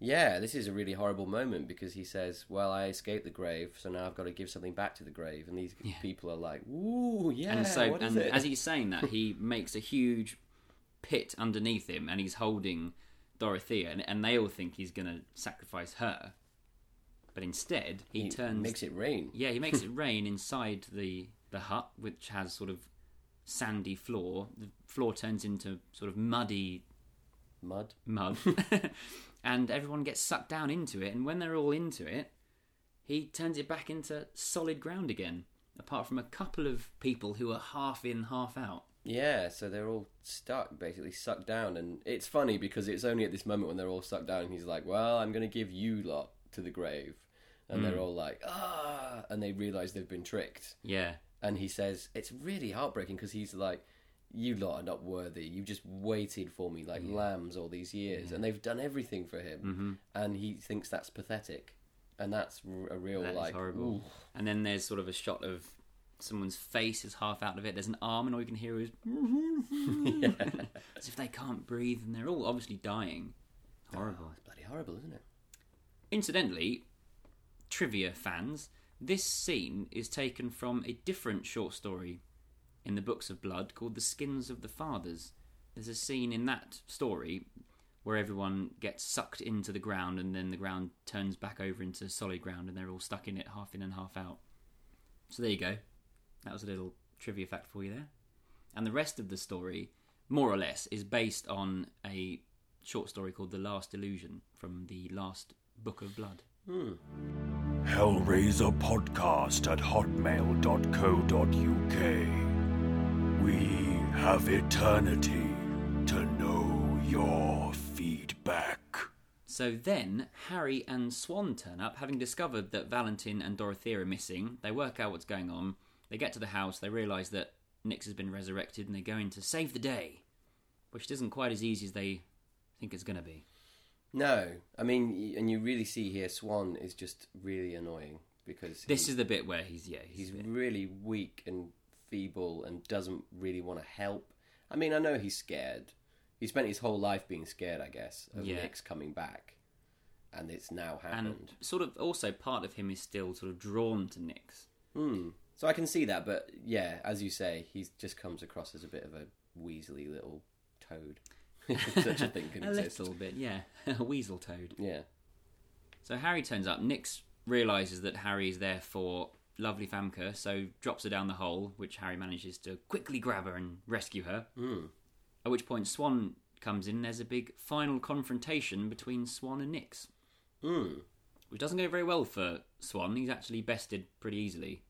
[SPEAKER 3] Yeah, this is a really horrible moment because he says, "Well, I escaped the grave, so now I've got to give something back to the grave." And these
[SPEAKER 2] Yeah.
[SPEAKER 3] people are like, "Ooh, yeah."
[SPEAKER 2] and so, and as he's saying that, [LAUGHS] he makes a huge pit underneath him and he's holding Dorothea. And, and they all think he's going to sacrifice her. But instead, he,
[SPEAKER 3] he
[SPEAKER 2] turns.
[SPEAKER 3] makes it rain.
[SPEAKER 2] Yeah, he makes it [LAUGHS] rain inside the the hut, which has sort of sandy floor. The floor turns into sort of muddy
[SPEAKER 3] Mud.
[SPEAKER 2] mud, [LAUGHS] [LAUGHS] and everyone gets sucked down into it. And when they're all into it, he turns it back into solid ground again. Apart from a couple of people who are half in, half out.
[SPEAKER 3] Yeah, so they're all stuck, basically sucked down, and it's funny because it's only at this moment when they're all sucked down. He's like, "Well, I'm going to give you lot to the grave," and
[SPEAKER 2] Hmm.
[SPEAKER 3] they're all like, "Ah!" and they realise they've been tricked.
[SPEAKER 2] Yeah,
[SPEAKER 3] And he says, "It's really heartbreaking because he's like." You lot are not worthy. You've just waited for me like lambs all these years, and they've done everything for him,
[SPEAKER 2] Mm-hmm.
[SPEAKER 3] and he thinks that's pathetic, and that's a real
[SPEAKER 2] that
[SPEAKER 3] like
[SPEAKER 2] horrible.
[SPEAKER 3] ooh.
[SPEAKER 2] And then there's sort of a shot of someone's face is half out of it. There's an arm, and all you can hear is [LAUGHS] [LAUGHS] as if they can't breathe, and they're all obviously dying. Horrible.
[SPEAKER 3] It's bloody horrible, isn't it?
[SPEAKER 2] Incidentally, trivia fans, this scene is taken from a different short story in the Books of Blood called The Skins of the Fathers. There's a scene in that story where everyone gets sucked into the ground and then the ground turns back over into solid ground and they're all stuck in it, half in and half out. So there you go. That was a little trivia fact for you there. And the rest of the story, more or less, is based on a short story called The Last Illusion from the last Book of Blood. Hmm.
[SPEAKER 1] Hellraiser podcast at hotmail.co.uk. We have eternity to know your feedback.
[SPEAKER 2] So then, Harry and Swan turn up, having discovered that Valentin and Dorothea are missing. They work out what's going on. They get to the house, they realise that Nix has been resurrected, and they go in to save the day. Which isn't quite as easy as they think it's going to be.
[SPEAKER 3] No, I mean, and you really see here, Swan is just really annoying because
[SPEAKER 2] This is the bit where he's, yeah, he's,
[SPEAKER 3] he's really weak and feeble and doesn't really want to help. I mean, I know he's scared. He spent his whole life being scared, I guess, of
[SPEAKER 2] Yeah.
[SPEAKER 3] Nix coming back, and it's now happened.
[SPEAKER 2] and sort of also part of him is still sort of drawn to Nix.
[SPEAKER 3] Hmm. So I can see that, but yeah, as you say, he just comes across as a bit of a weaselly little toad. If [LAUGHS] Such a thing can [LAUGHS]
[SPEAKER 2] a
[SPEAKER 3] exist.
[SPEAKER 2] A little bit, yeah, [LAUGHS] a weasel toad.
[SPEAKER 3] Yeah.
[SPEAKER 2] So Harry turns up. Nix realizes that Harry is there for lovely Famke, so drops her down the hole, which Harry manages to quickly grab her and rescue her.
[SPEAKER 3] Mm.
[SPEAKER 2] At which point Swan comes in. and There's a big final confrontation between Swan and Nix,
[SPEAKER 3] Mm.
[SPEAKER 2] which doesn't go very well for Swan. He's actually bested pretty easily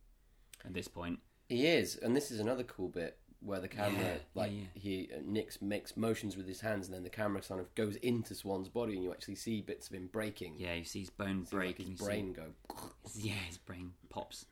[SPEAKER 2] at this point.
[SPEAKER 3] He is, and this is another cool bit where the camera,
[SPEAKER 2] Yeah,
[SPEAKER 3] like
[SPEAKER 2] yeah,
[SPEAKER 3] he uh, Nix makes motions with his hands, and then the camera kind of goes into Swan's body, and you actually see bits of him breaking.
[SPEAKER 2] Yeah, you see his bone
[SPEAKER 3] See, like,
[SPEAKER 2] break.
[SPEAKER 3] his
[SPEAKER 2] and see-
[SPEAKER 3] brain go, [LAUGHS]
[SPEAKER 2] yeah, his brain pops.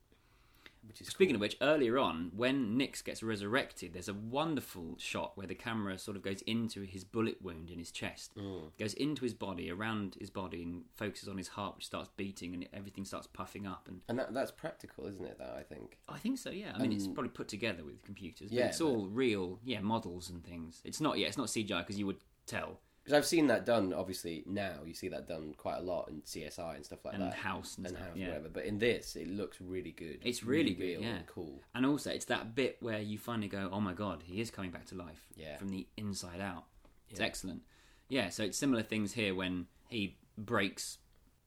[SPEAKER 2] Speaking of which, earlier on, when Nix gets resurrected, there's a wonderful shot where the camera sort of goes into his bullet wound in his chest, mm. goes into his body, around his body, and focuses on his heart, which starts beating, and everything starts puffing up. And
[SPEAKER 3] and that that's practical, isn't it? That I think.
[SPEAKER 2] I think so, yeah. I mean, it's probably put together with computers, but
[SPEAKER 3] Yeah,
[SPEAKER 2] it's all real, yeah, models and things. It's not, yeah, it's not CGI because you would tell.
[SPEAKER 3] Because I've seen that done. Obviously, now you see that done quite a lot in CSI and stuff like
[SPEAKER 2] And
[SPEAKER 3] that,
[SPEAKER 2] House and
[SPEAKER 3] and
[SPEAKER 2] stuff,
[SPEAKER 3] House,
[SPEAKER 2] yeah.
[SPEAKER 3] whatever. But in this, it looks really good.
[SPEAKER 2] It's really good, yeah.
[SPEAKER 3] and cool.
[SPEAKER 2] And also, it's that bit where you finally go, "Oh my god, he is coming back to life
[SPEAKER 3] Yeah.
[SPEAKER 2] from the inside out." It's
[SPEAKER 3] Yeah.
[SPEAKER 2] excellent. Yeah, so it's similar things here when he breaks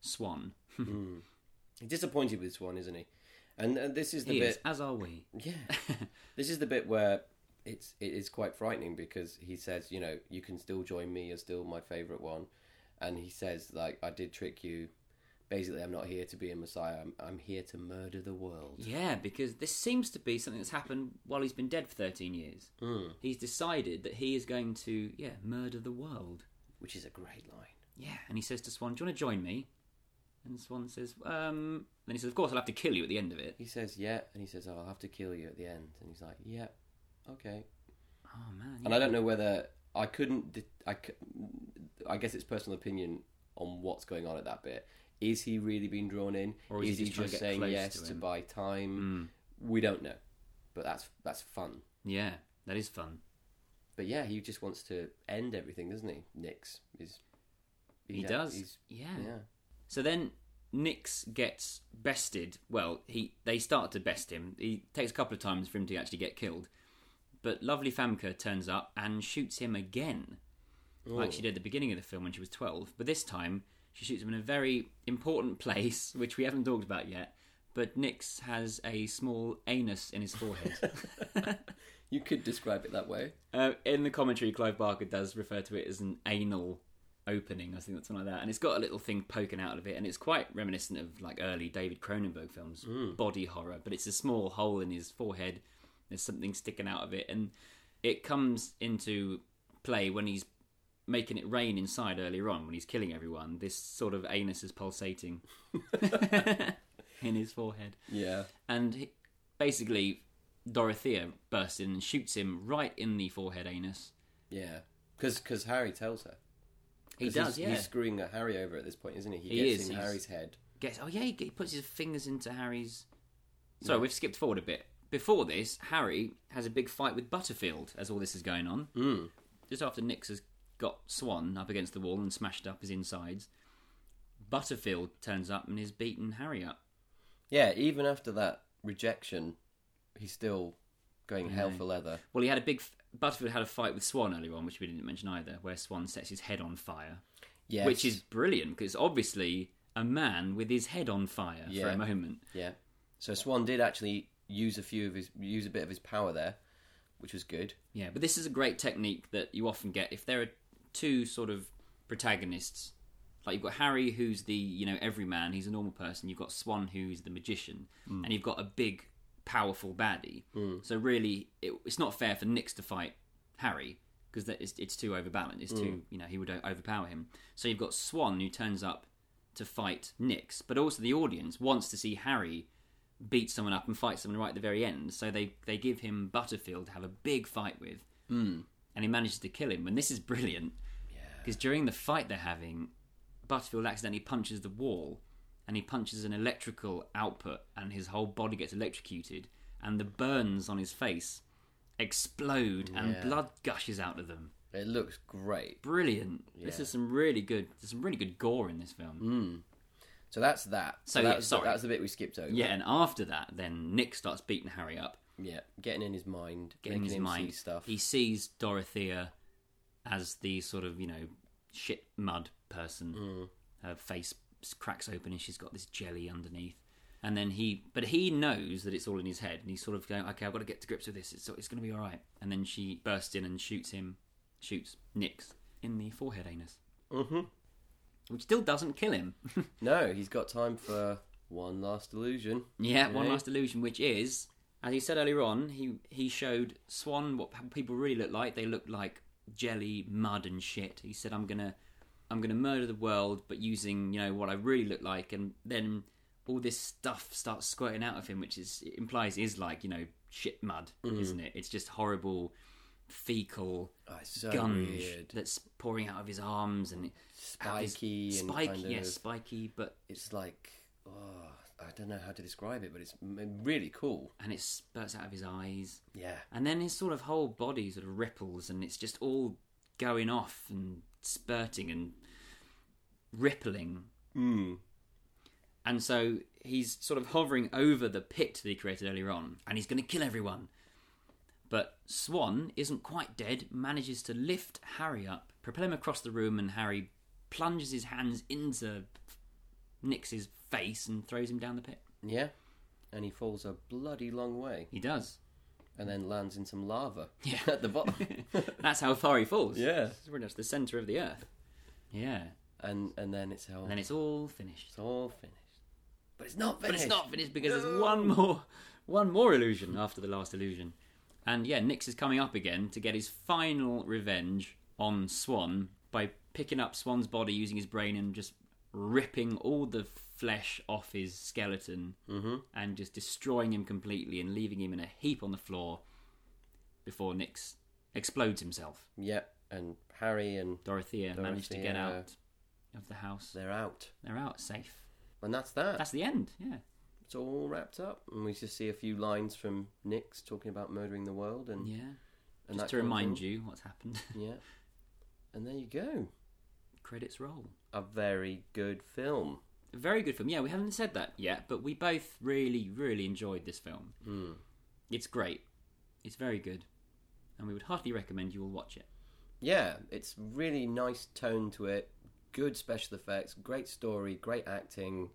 [SPEAKER 2] Swan. [LAUGHS] Hmm.
[SPEAKER 3] He's disappointed with Swan, isn't he? And, and this is the
[SPEAKER 2] He
[SPEAKER 3] bit.
[SPEAKER 2] is, as are we.
[SPEAKER 3] Yeah, [LAUGHS] this is the bit where it's it is quite frightening because he says, you know, you can still join me. You're still my favorite one, and he says like, I did trick you. Basically, I'm not here to be a messiah. I'm, I'm here to murder the world.
[SPEAKER 2] Yeah, because this seems to be something that's happened while he's been dead for thirteen years.
[SPEAKER 3] Mm.
[SPEAKER 2] He's decided that he is going to, yeah, murder the world.
[SPEAKER 3] Which is a great line.
[SPEAKER 2] Yeah, and he says to Swan, "Do you want to join me?" And Swan says, "Um." Then he says, "Of course, I'll have to kill you at the end of it."
[SPEAKER 3] He says, yeah, and he says, oh, I'll have to kill you at the end. And he's like, yeah, okay.
[SPEAKER 2] Oh man!
[SPEAKER 3] And I don't know whether I couldn't. I, I, guess it's personal opinion on what's going on at that bit. Is he really being drawn in,
[SPEAKER 2] Or is
[SPEAKER 3] is
[SPEAKER 2] he just
[SPEAKER 3] just saying yes
[SPEAKER 2] to
[SPEAKER 3] to, buy time?
[SPEAKER 2] Mm.
[SPEAKER 3] We don't know, but that's that's fun.
[SPEAKER 2] Yeah, that is fun.
[SPEAKER 3] But yeah, he just wants to end everything, doesn't he? Nix is.
[SPEAKER 2] He does. yeah.
[SPEAKER 3] yeah.
[SPEAKER 2] So then Nix gets bested. Well, he they start to best him. He takes a couple of times for him to actually get killed. But lovely Famke turns up and shoots him again, like she did at the beginning of the film when she was twelve. But this time she shoots him in a very important [LAUGHS] place, which we haven't talked about yet. But Nix has a small anus in his forehead. [LAUGHS]
[SPEAKER 3] You could describe it that way.
[SPEAKER 2] Uh, in the commentary, Clive Barker does refer to it as an anal opening. I think that's something like that, and it's got a little thing poking out of it, and it's quite reminiscent of like early David Cronenberg films, body horror. But it's a small hole in his forehead. There's something sticking out of it, and it comes into play when he's making it rain inside earlier on when he's killing everyone. This sort of anus is pulsating [LAUGHS] in his forehead
[SPEAKER 3] Yeah.
[SPEAKER 2] and he, basically Dorothea bursts in and shoots him right in the forehead anus.
[SPEAKER 3] Yeah. Because Harry tells her.
[SPEAKER 2] He does,
[SPEAKER 3] he's,
[SPEAKER 2] yeah.
[SPEAKER 3] He's screwing Harry over at this point, isn't he? He,
[SPEAKER 2] He
[SPEAKER 3] gets
[SPEAKER 2] is,
[SPEAKER 3] in Harry's head.
[SPEAKER 2] Gets oh yeah, he, he puts his fingers into Harry's. Sorry,
[SPEAKER 3] Yeah.
[SPEAKER 2] we've skipped forward a bit. Before this, Harry has a big fight with Butterfield as all this is going on.
[SPEAKER 3] Mm.
[SPEAKER 2] Just after Nix has got Swan up against the wall and smashed up his insides, Butterfield turns up and is beating Harry up.
[SPEAKER 3] Yeah, even after that rejection, he's still going hell for leather.
[SPEAKER 2] Well, he had a big. Butterfield had a fight with Swan earlier on, which we didn't mention either, where Swan sets his head on fire,
[SPEAKER 3] Yes.
[SPEAKER 2] which is brilliant because obviously a man with his head on fire for a moment.
[SPEAKER 3] yeah. So Swan did actually use a few of his use a bit of his power there, which was good.
[SPEAKER 2] Yeah, but this is a great technique that you often get if there are two sort of protagonists. Like you've got Harry, who's the you know everyman, he's a normal person. You've got Swan, who's the magician, mm. and you've got a big, powerful baddie. Mm. So really, it, it's not fair for Nix to fight Harry because it's, it's too overbalanced. It's too mm. you know he would overpower him. So you've got Swan who turns up to fight Nix, but also the audience wants to see Harry beat someone up and fight someone right at the very end. So they they give him Butterfield to have a big fight with, mm. and he manages to kill him. And this is brilliant because during the fight they're having, Butterfield accidentally punches the wall, and he punches an electrical output, and his whole body gets electrocuted, and the burns on his face explode, and blood gushes out of them.
[SPEAKER 3] It looks great.
[SPEAKER 2] Brilliant! This is some really good. There's some really good gore in this film.
[SPEAKER 3] So that's that.
[SPEAKER 2] So,
[SPEAKER 3] that
[SPEAKER 2] yeah,
[SPEAKER 3] was,
[SPEAKER 2] sorry.
[SPEAKER 3] that was the bit we skipped over.
[SPEAKER 2] Yeah, and after that, then Nix starts beating Harry up.
[SPEAKER 3] Yeah, getting in his mind,
[SPEAKER 2] getting
[SPEAKER 3] making
[SPEAKER 2] his mind.
[SPEAKER 3] stuff.
[SPEAKER 2] He sees Dorothea as the sort of you know shit mud person.
[SPEAKER 3] Mm.
[SPEAKER 2] Her face cracks open and she's got this jelly underneath. And then he, but he knows that it's all in his head, and he's sort of going, "Okay, I've got to get to grips with this. It's it's going to be all right." And then she bursts in and shoots him, shoots Nix in the forehead anus,
[SPEAKER 3] hmm
[SPEAKER 2] which still doesn't kill him. [LAUGHS]
[SPEAKER 3] No, he's got time for one last illusion.
[SPEAKER 2] Yeah, one last illusion, which is, as he said earlier on, he he showed Swan what people really look like. They look like jelly, mud, and shit. He said, "I'm gonna, I'm gonna murder the world, but using you know what I really look like." And then all this stuff starts squirting out of him, which is implies is like you know shit mud, mm. isn't it? It's just horrible, fecal
[SPEAKER 3] Oh, so
[SPEAKER 2] gunge
[SPEAKER 3] weird.
[SPEAKER 2] that's pouring out of his arms and of his-
[SPEAKER 3] Spiky and
[SPEAKER 2] spiky,
[SPEAKER 3] kind of-
[SPEAKER 2] yes, spiky, but
[SPEAKER 3] It's like, oh, I don't know how to describe it, but it's really cool.
[SPEAKER 2] and it spurts out of his eyes.
[SPEAKER 3] Yeah.
[SPEAKER 2] And then his sort of whole body sort of ripples, and it's just all going off and spurting and rippling.
[SPEAKER 3] Mm.
[SPEAKER 2] And so he's sort of hovering over the pit that he created earlier on, and he's going to kill everyone. But Swan isn't quite dead, manages to lift Harry up, propel him across the room, and Harry plunges his hands into Nix's face and throws him down the pit.
[SPEAKER 3] Yeah. And he falls a bloody long way
[SPEAKER 2] He does.
[SPEAKER 3] and then lands in some lava
[SPEAKER 2] Yeah. [LAUGHS]
[SPEAKER 3] at the bottom. [LAUGHS]
[SPEAKER 2] That's how far he falls.
[SPEAKER 3] Yeah.
[SPEAKER 2] It's pretty much the centre of the earth. Yeah.
[SPEAKER 3] and and then it's all,
[SPEAKER 2] And then it's all finished.
[SPEAKER 3] it's all finished. But it's not finished.
[SPEAKER 2] But it's not finished because there's one more one more illusion after the last illusion. And yeah, Nix is coming up again to get his final revenge on Swan by picking up Swan's body using his brain and just ripping all the flesh off his skeleton
[SPEAKER 3] Mhm.
[SPEAKER 2] and just destroying him completely and leaving him in a heap on the floor before Nix explodes himself.
[SPEAKER 3] Yep. And Harry and
[SPEAKER 2] Dorothea, managed to get out of the house.
[SPEAKER 3] they're out.
[SPEAKER 2] They're out safe.
[SPEAKER 3] And that's that.
[SPEAKER 2] That's the end, yeah.
[SPEAKER 3] It's all wrapped up. And we just see a few lines from Nix talking about murdering the world and,
[SPEAKER 2] Yeah.
[SPEAKER 3] and
[SPEAKER 2] Just to remind
[SPEAKER 3] thing.
[SPEAKER 2] you what's happened. [LAUGHS]
[SPEAKER 3] Yeah. And there you go.
[SPEAKER 2] Credits roll.
[SPEAKER 3] A very good film.
[SPEAKER 2] A very good film. Yeah, we haven't said that yet, but we both really, really enjoyed this film.
[SPEAKER 3] Mm.
[SPEAKER 2] It's great. It's very good. And we would heartily recommend you all watch it.
[SPEAKER 3] Yeah, it's really nice tone to it. Good special effects, great story, great acting.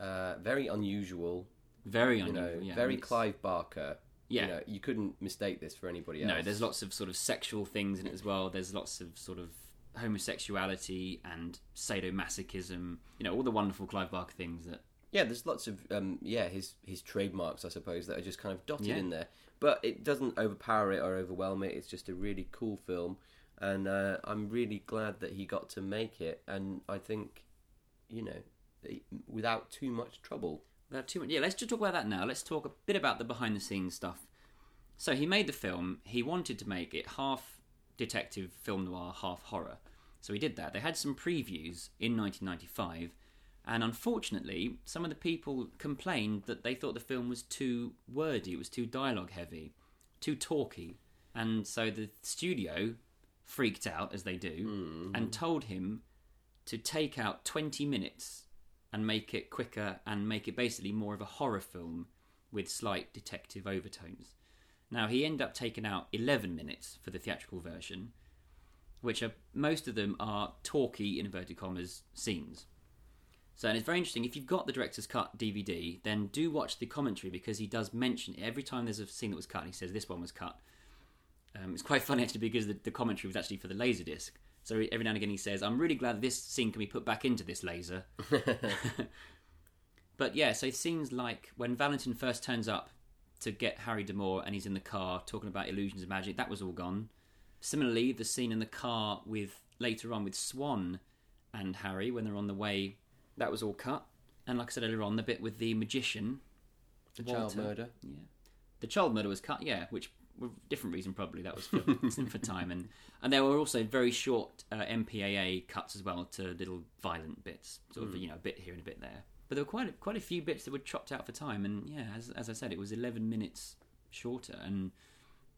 [SPEAKER 3] Uh, very unusual.
[SPEAKER 2] Very
[SPEAKER 3] You
[SPEAKER 2] unusual.
[SPEAKER 3] know,
[SPEAKER 2] yeah,
[SPEAKER 3] very Clive Barker.
[SPEAKER 2] Yeah.
[SPEAKER 3] You know, you couldn't mistake this for anybody else.
[SPEAKER 2] No, there's lots of sort of sexual things in it as well. There's lots of sort of homosexuality and sadomasochism. You know, all the wonderful Clive Barker things that.
[SPEAKER 3] Yeah, there's lots of um, yeah his his trademarks, I suppose, that are just kind of dotted
[SPEAKER 2] Yeah.
[SPEAKER 3] in there. But it doesn't overpower it or overwhelm it. It's just a really cool film, and uh, I'm really glad that he got to make it. And I think, you know, without too much trouble.
[SPEAKER 2] Without too much. Yeah, let's just talk about that now. Let's talk a bit about the behind the scenes stuff. So he made the film. He wanted to make it half detective film noir, half horror. So he did that. They had some previews in 1995, And unfortunately, some of the people complained that they thought the film was too wordy, it was too dialogue heavy, too talky. And so the studio freaked out, as they do, and mm. told him to take out 20 minutes and make it quicker and make it basically more of a horror film with slight detective overtones. Now, he ended up taking out 11 minutes for the theatrical version, which are most of them are talky, in inverted commas, scenes. So, and it's very interesting. If you've got the director's cut DVD, then do watch the commentary because he does mention it. Every time there's a scene that was cut, he says this one was cut. Um, it's quite [LAUGHS] funny actually because the, the commentary was actually for the Laserdisc. So every now and again he says, I'm really glad this scene can be put back into this laser. [LAUGHS] but yeah, so it scenes like when Valentin first turns up to get Harry D'Amour and he's in the car talking about illusions of magic, that was all gone. Similarly, the scene in the car with later on with Swan and Harry when they're on the way, that was all cut. And like I said earlier on, the bit with the magician,
[SPEAKER 3] The child murder.
[SPEAKER 2] yeah, the child murder was cut. Yeah, which for different reason probably that was for, [LAUGHS] for time and and there were also very short uh, MPAA cuts as well to little violent bits, sort of you know a bit here and a bit there. But there were quite a, quite a few bits that were chopped out for time, and yeah, as as I said, it was eleven minutes shorter, and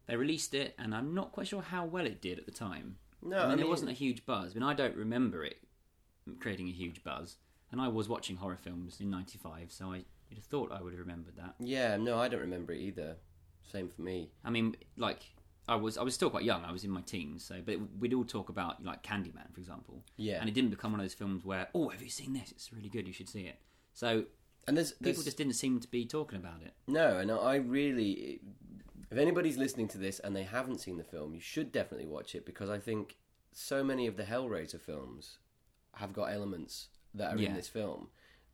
[SPEAKER 2] they released it, and I'm not quite sure how well it did at the time.
[SPEAKER 3] No,
[SPEAKER 2] I mean,
[SPEAKER 3] I
[SPEAKER 2] there
[SPEAKER 3] mean-
[SPEAKER 2] wasn't a huge buzz. I mean, I don't remember it creating a huge buzz, and I was watching horror films in '95, so I you'd have thought I would have remembered that.
[SPEAKER 3] Yeah, no, I don't remember it either. Same for me.
[SPEAKER 2] I mean, like I was, I was still quite young. I was in my teens, so but we'd all talk about like Candyman, for example.
[SPEAKER 3] Yeah.
[SPEAKER 2] and it didn't become one of those films where, oh, have you seen this? It's really good. You should see it. So
[SPEAKER 3] And there's, there's
[SPEAKER 2] people just didn't seem to be talking about it.
[SPEAKER 3] no, and I really, if anybody's listening to this and they haven't seen the film, you should definitely watch it because I think so many of the Hellraiser films have got elements that are
[SPEAKER 2] Yeah.
[SPEAKER 3] in this film,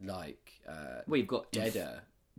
[SPEAKER 3] like uh,
[SPEAKER 2] Well, you've got Inf-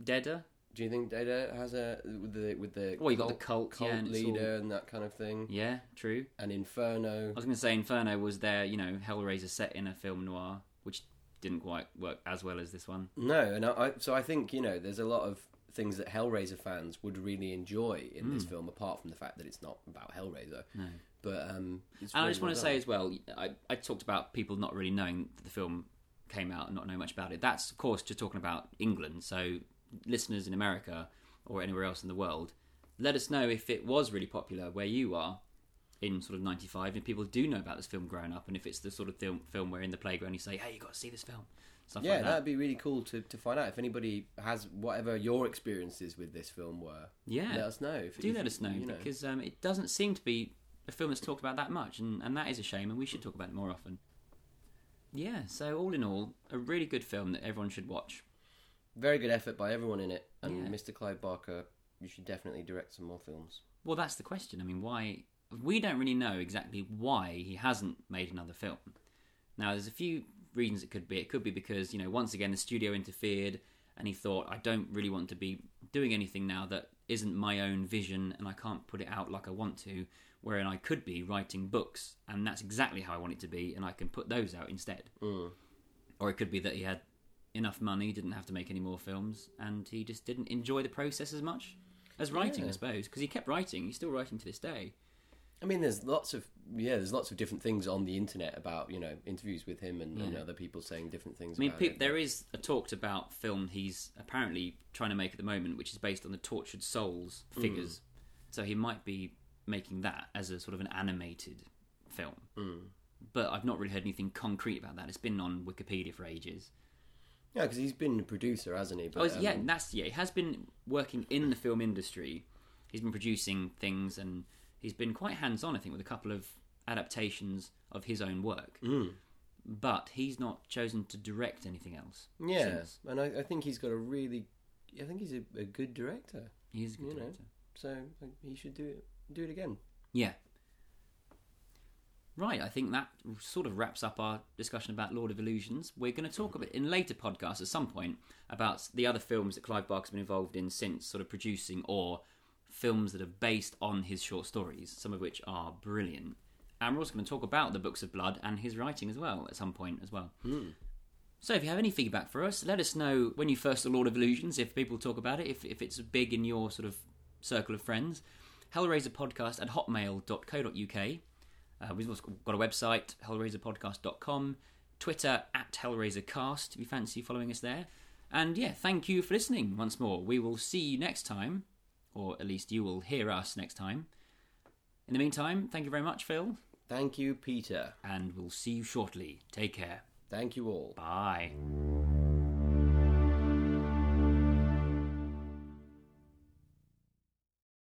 [SPEAKER 3] Deader. Do you think Deader has a with the with the
[SPEAKER 2] Well, you got the cult,
[SPEAKER 3] cult
[SPEAKER 2] yeah, and
[SPEAKER 3] leader and that kind of thing,
[SPEAKER 2] Yeah, true.
[SPEAKER 3] and Inferno?
[SPEAKER 2] I was going to say Inferno was their, you know, Hellraiser set in a film noir, which didn't quite work as well as this one.
[SPEAKER 3] No, and I, I so I think you know there's a lot of things that Hellraiser fans would really enjoy in this film, apart from the fact that it's not about Hellraiser.
[SPEAKER 2] Hmm. No.
[SPEAKER 3] But um,
[SPEAKER 2] And I just want to say as well, I, I talked about people not really knowing that the film came out and not knowing much about it. That's, of course, just talking about England. So, listeners in America or anywhere else in the world, let us know if it was really popular where you are in sort of 95 and people do know about this film growing up and if it's the sort of film, film where in the playground you say, hey, you got to see this film. Stuff
[SPEAKER 3] yeah,
[SPEAKER 2] like that.
[SPEAKER 3] that'd be really cool to, to find out if anybody has whatever your experiences with this film were.
[SPEAKER 2] Yeah.
[SPEAKER 3] let us know. If,
[SPEAKER 2] do
[SPEAKER 3] if
[SPEAKER 2] let us know,
[SPEAKER 3] you
[SPEAKER 2] because um, it doesn't seem to be a film that's talked about that much, and, and that is a shame, and we should talk about it more often. Yeah, so all in all, a really good film that everyone should watch.
[SPEAKER 3] Very good effort by everyone in it, and
[SPEAKER 2] Yeah.
[SPEAKER 3] Mr. Clive Barker. You should definitely direct some more films.
[SPEAKER 2] Well, that's the question. I mean, why? We don't really know exactly why he hasn't made another film. Now, there's a few reasons it could be. It could be because, you know, once again, the studio interfered and he thought, I don't really want to be doing anything now that isn't my own vision and I can't put it out like I want to, wherein I could be writing books and that's exactly how I want it to be and I can put those out instead. Mm. Or it could be that he had enough money, didn't have to make any more films, and he just didn't enjoy the process as much as writing, I suppose, because he kept writing. He's still writing to this day.
[SPEAKER 3] I mean, there's lots of yeah, there's lots of different things on the internet about you know interviews with him and, and other people saying different things.
[SPEAKER 2] I mean,
[SPEAKER 3] about
[SPEAKER 2] pe- there is a talked about film he's apparently trying to make at the moment, which is based on the Tortured Souls
[SPEAKER 3] Hmm.
[SPEAKER 2] figures. So he might be making that as a sort of an animated film.
[SPEAKER 3] Hmm.
[SPEAKER 2] But I've not really heard anything concrete about that. It's been on Wikipedia for ages.
[SPEAKER 3] Yeah, because he's been a producer, hasn't he? But,
[SPEAKER 2] Oh, yeah,
[SPEAKER 3] um,
[SPEAKER 2] that's yeah. He has been working in the film industry. He's been producing things, and he's been quite hands-on. I think with a couple of adaptations of his own work.
[SPEAKER 3] Mm.
[SPEAKER 2] But he's not chosen to direct anything else.
[SPEAKER 3] yeah,
[SPEAKER 2] since.
[SPEAKER 3] and I, I think he's got a really, I think he's a, a good director.
[SPEAKER 2] He's a good
[SPEAKER 3] You know.
[SPEAKER 2] director.
[SPEAKER 3] So like, he should do it do it again.
[SPEAKER 2] Yeah. Right, I think that sort of wraps up our discussion about Lord of Illusions. We're going to talk a bit in later podcasts at some point about the other films that Clive Barker's been involved in since, sort of producing or films that are based on his short stories, some of which are brilliant. And we're also going to talk about the Books of Blood and his writing as well at some point as well. Hmm. So if you have any feedback for us, let us know when you first saw Lord of Illusions, if people talk about it, if, if it's big in your sort of circle of friends. Hellraiser podcast at hotmail.co.uk. Uh, we've also got a website, hellraiserpodcast.com. Twitter at HellraiserCast if you fancy following us there. And yeah, thank you for listening once more. We will see you next time, or at least you will hear us next time. In the meantime, thank you very much, Phil,
[SPEAKER 3] Thank you, Peter.
[SPEAKER 2] and we'll see you shortly. Take care.
[SPEAKER 3] Thank you all.
[SPEAKER 2] Bye.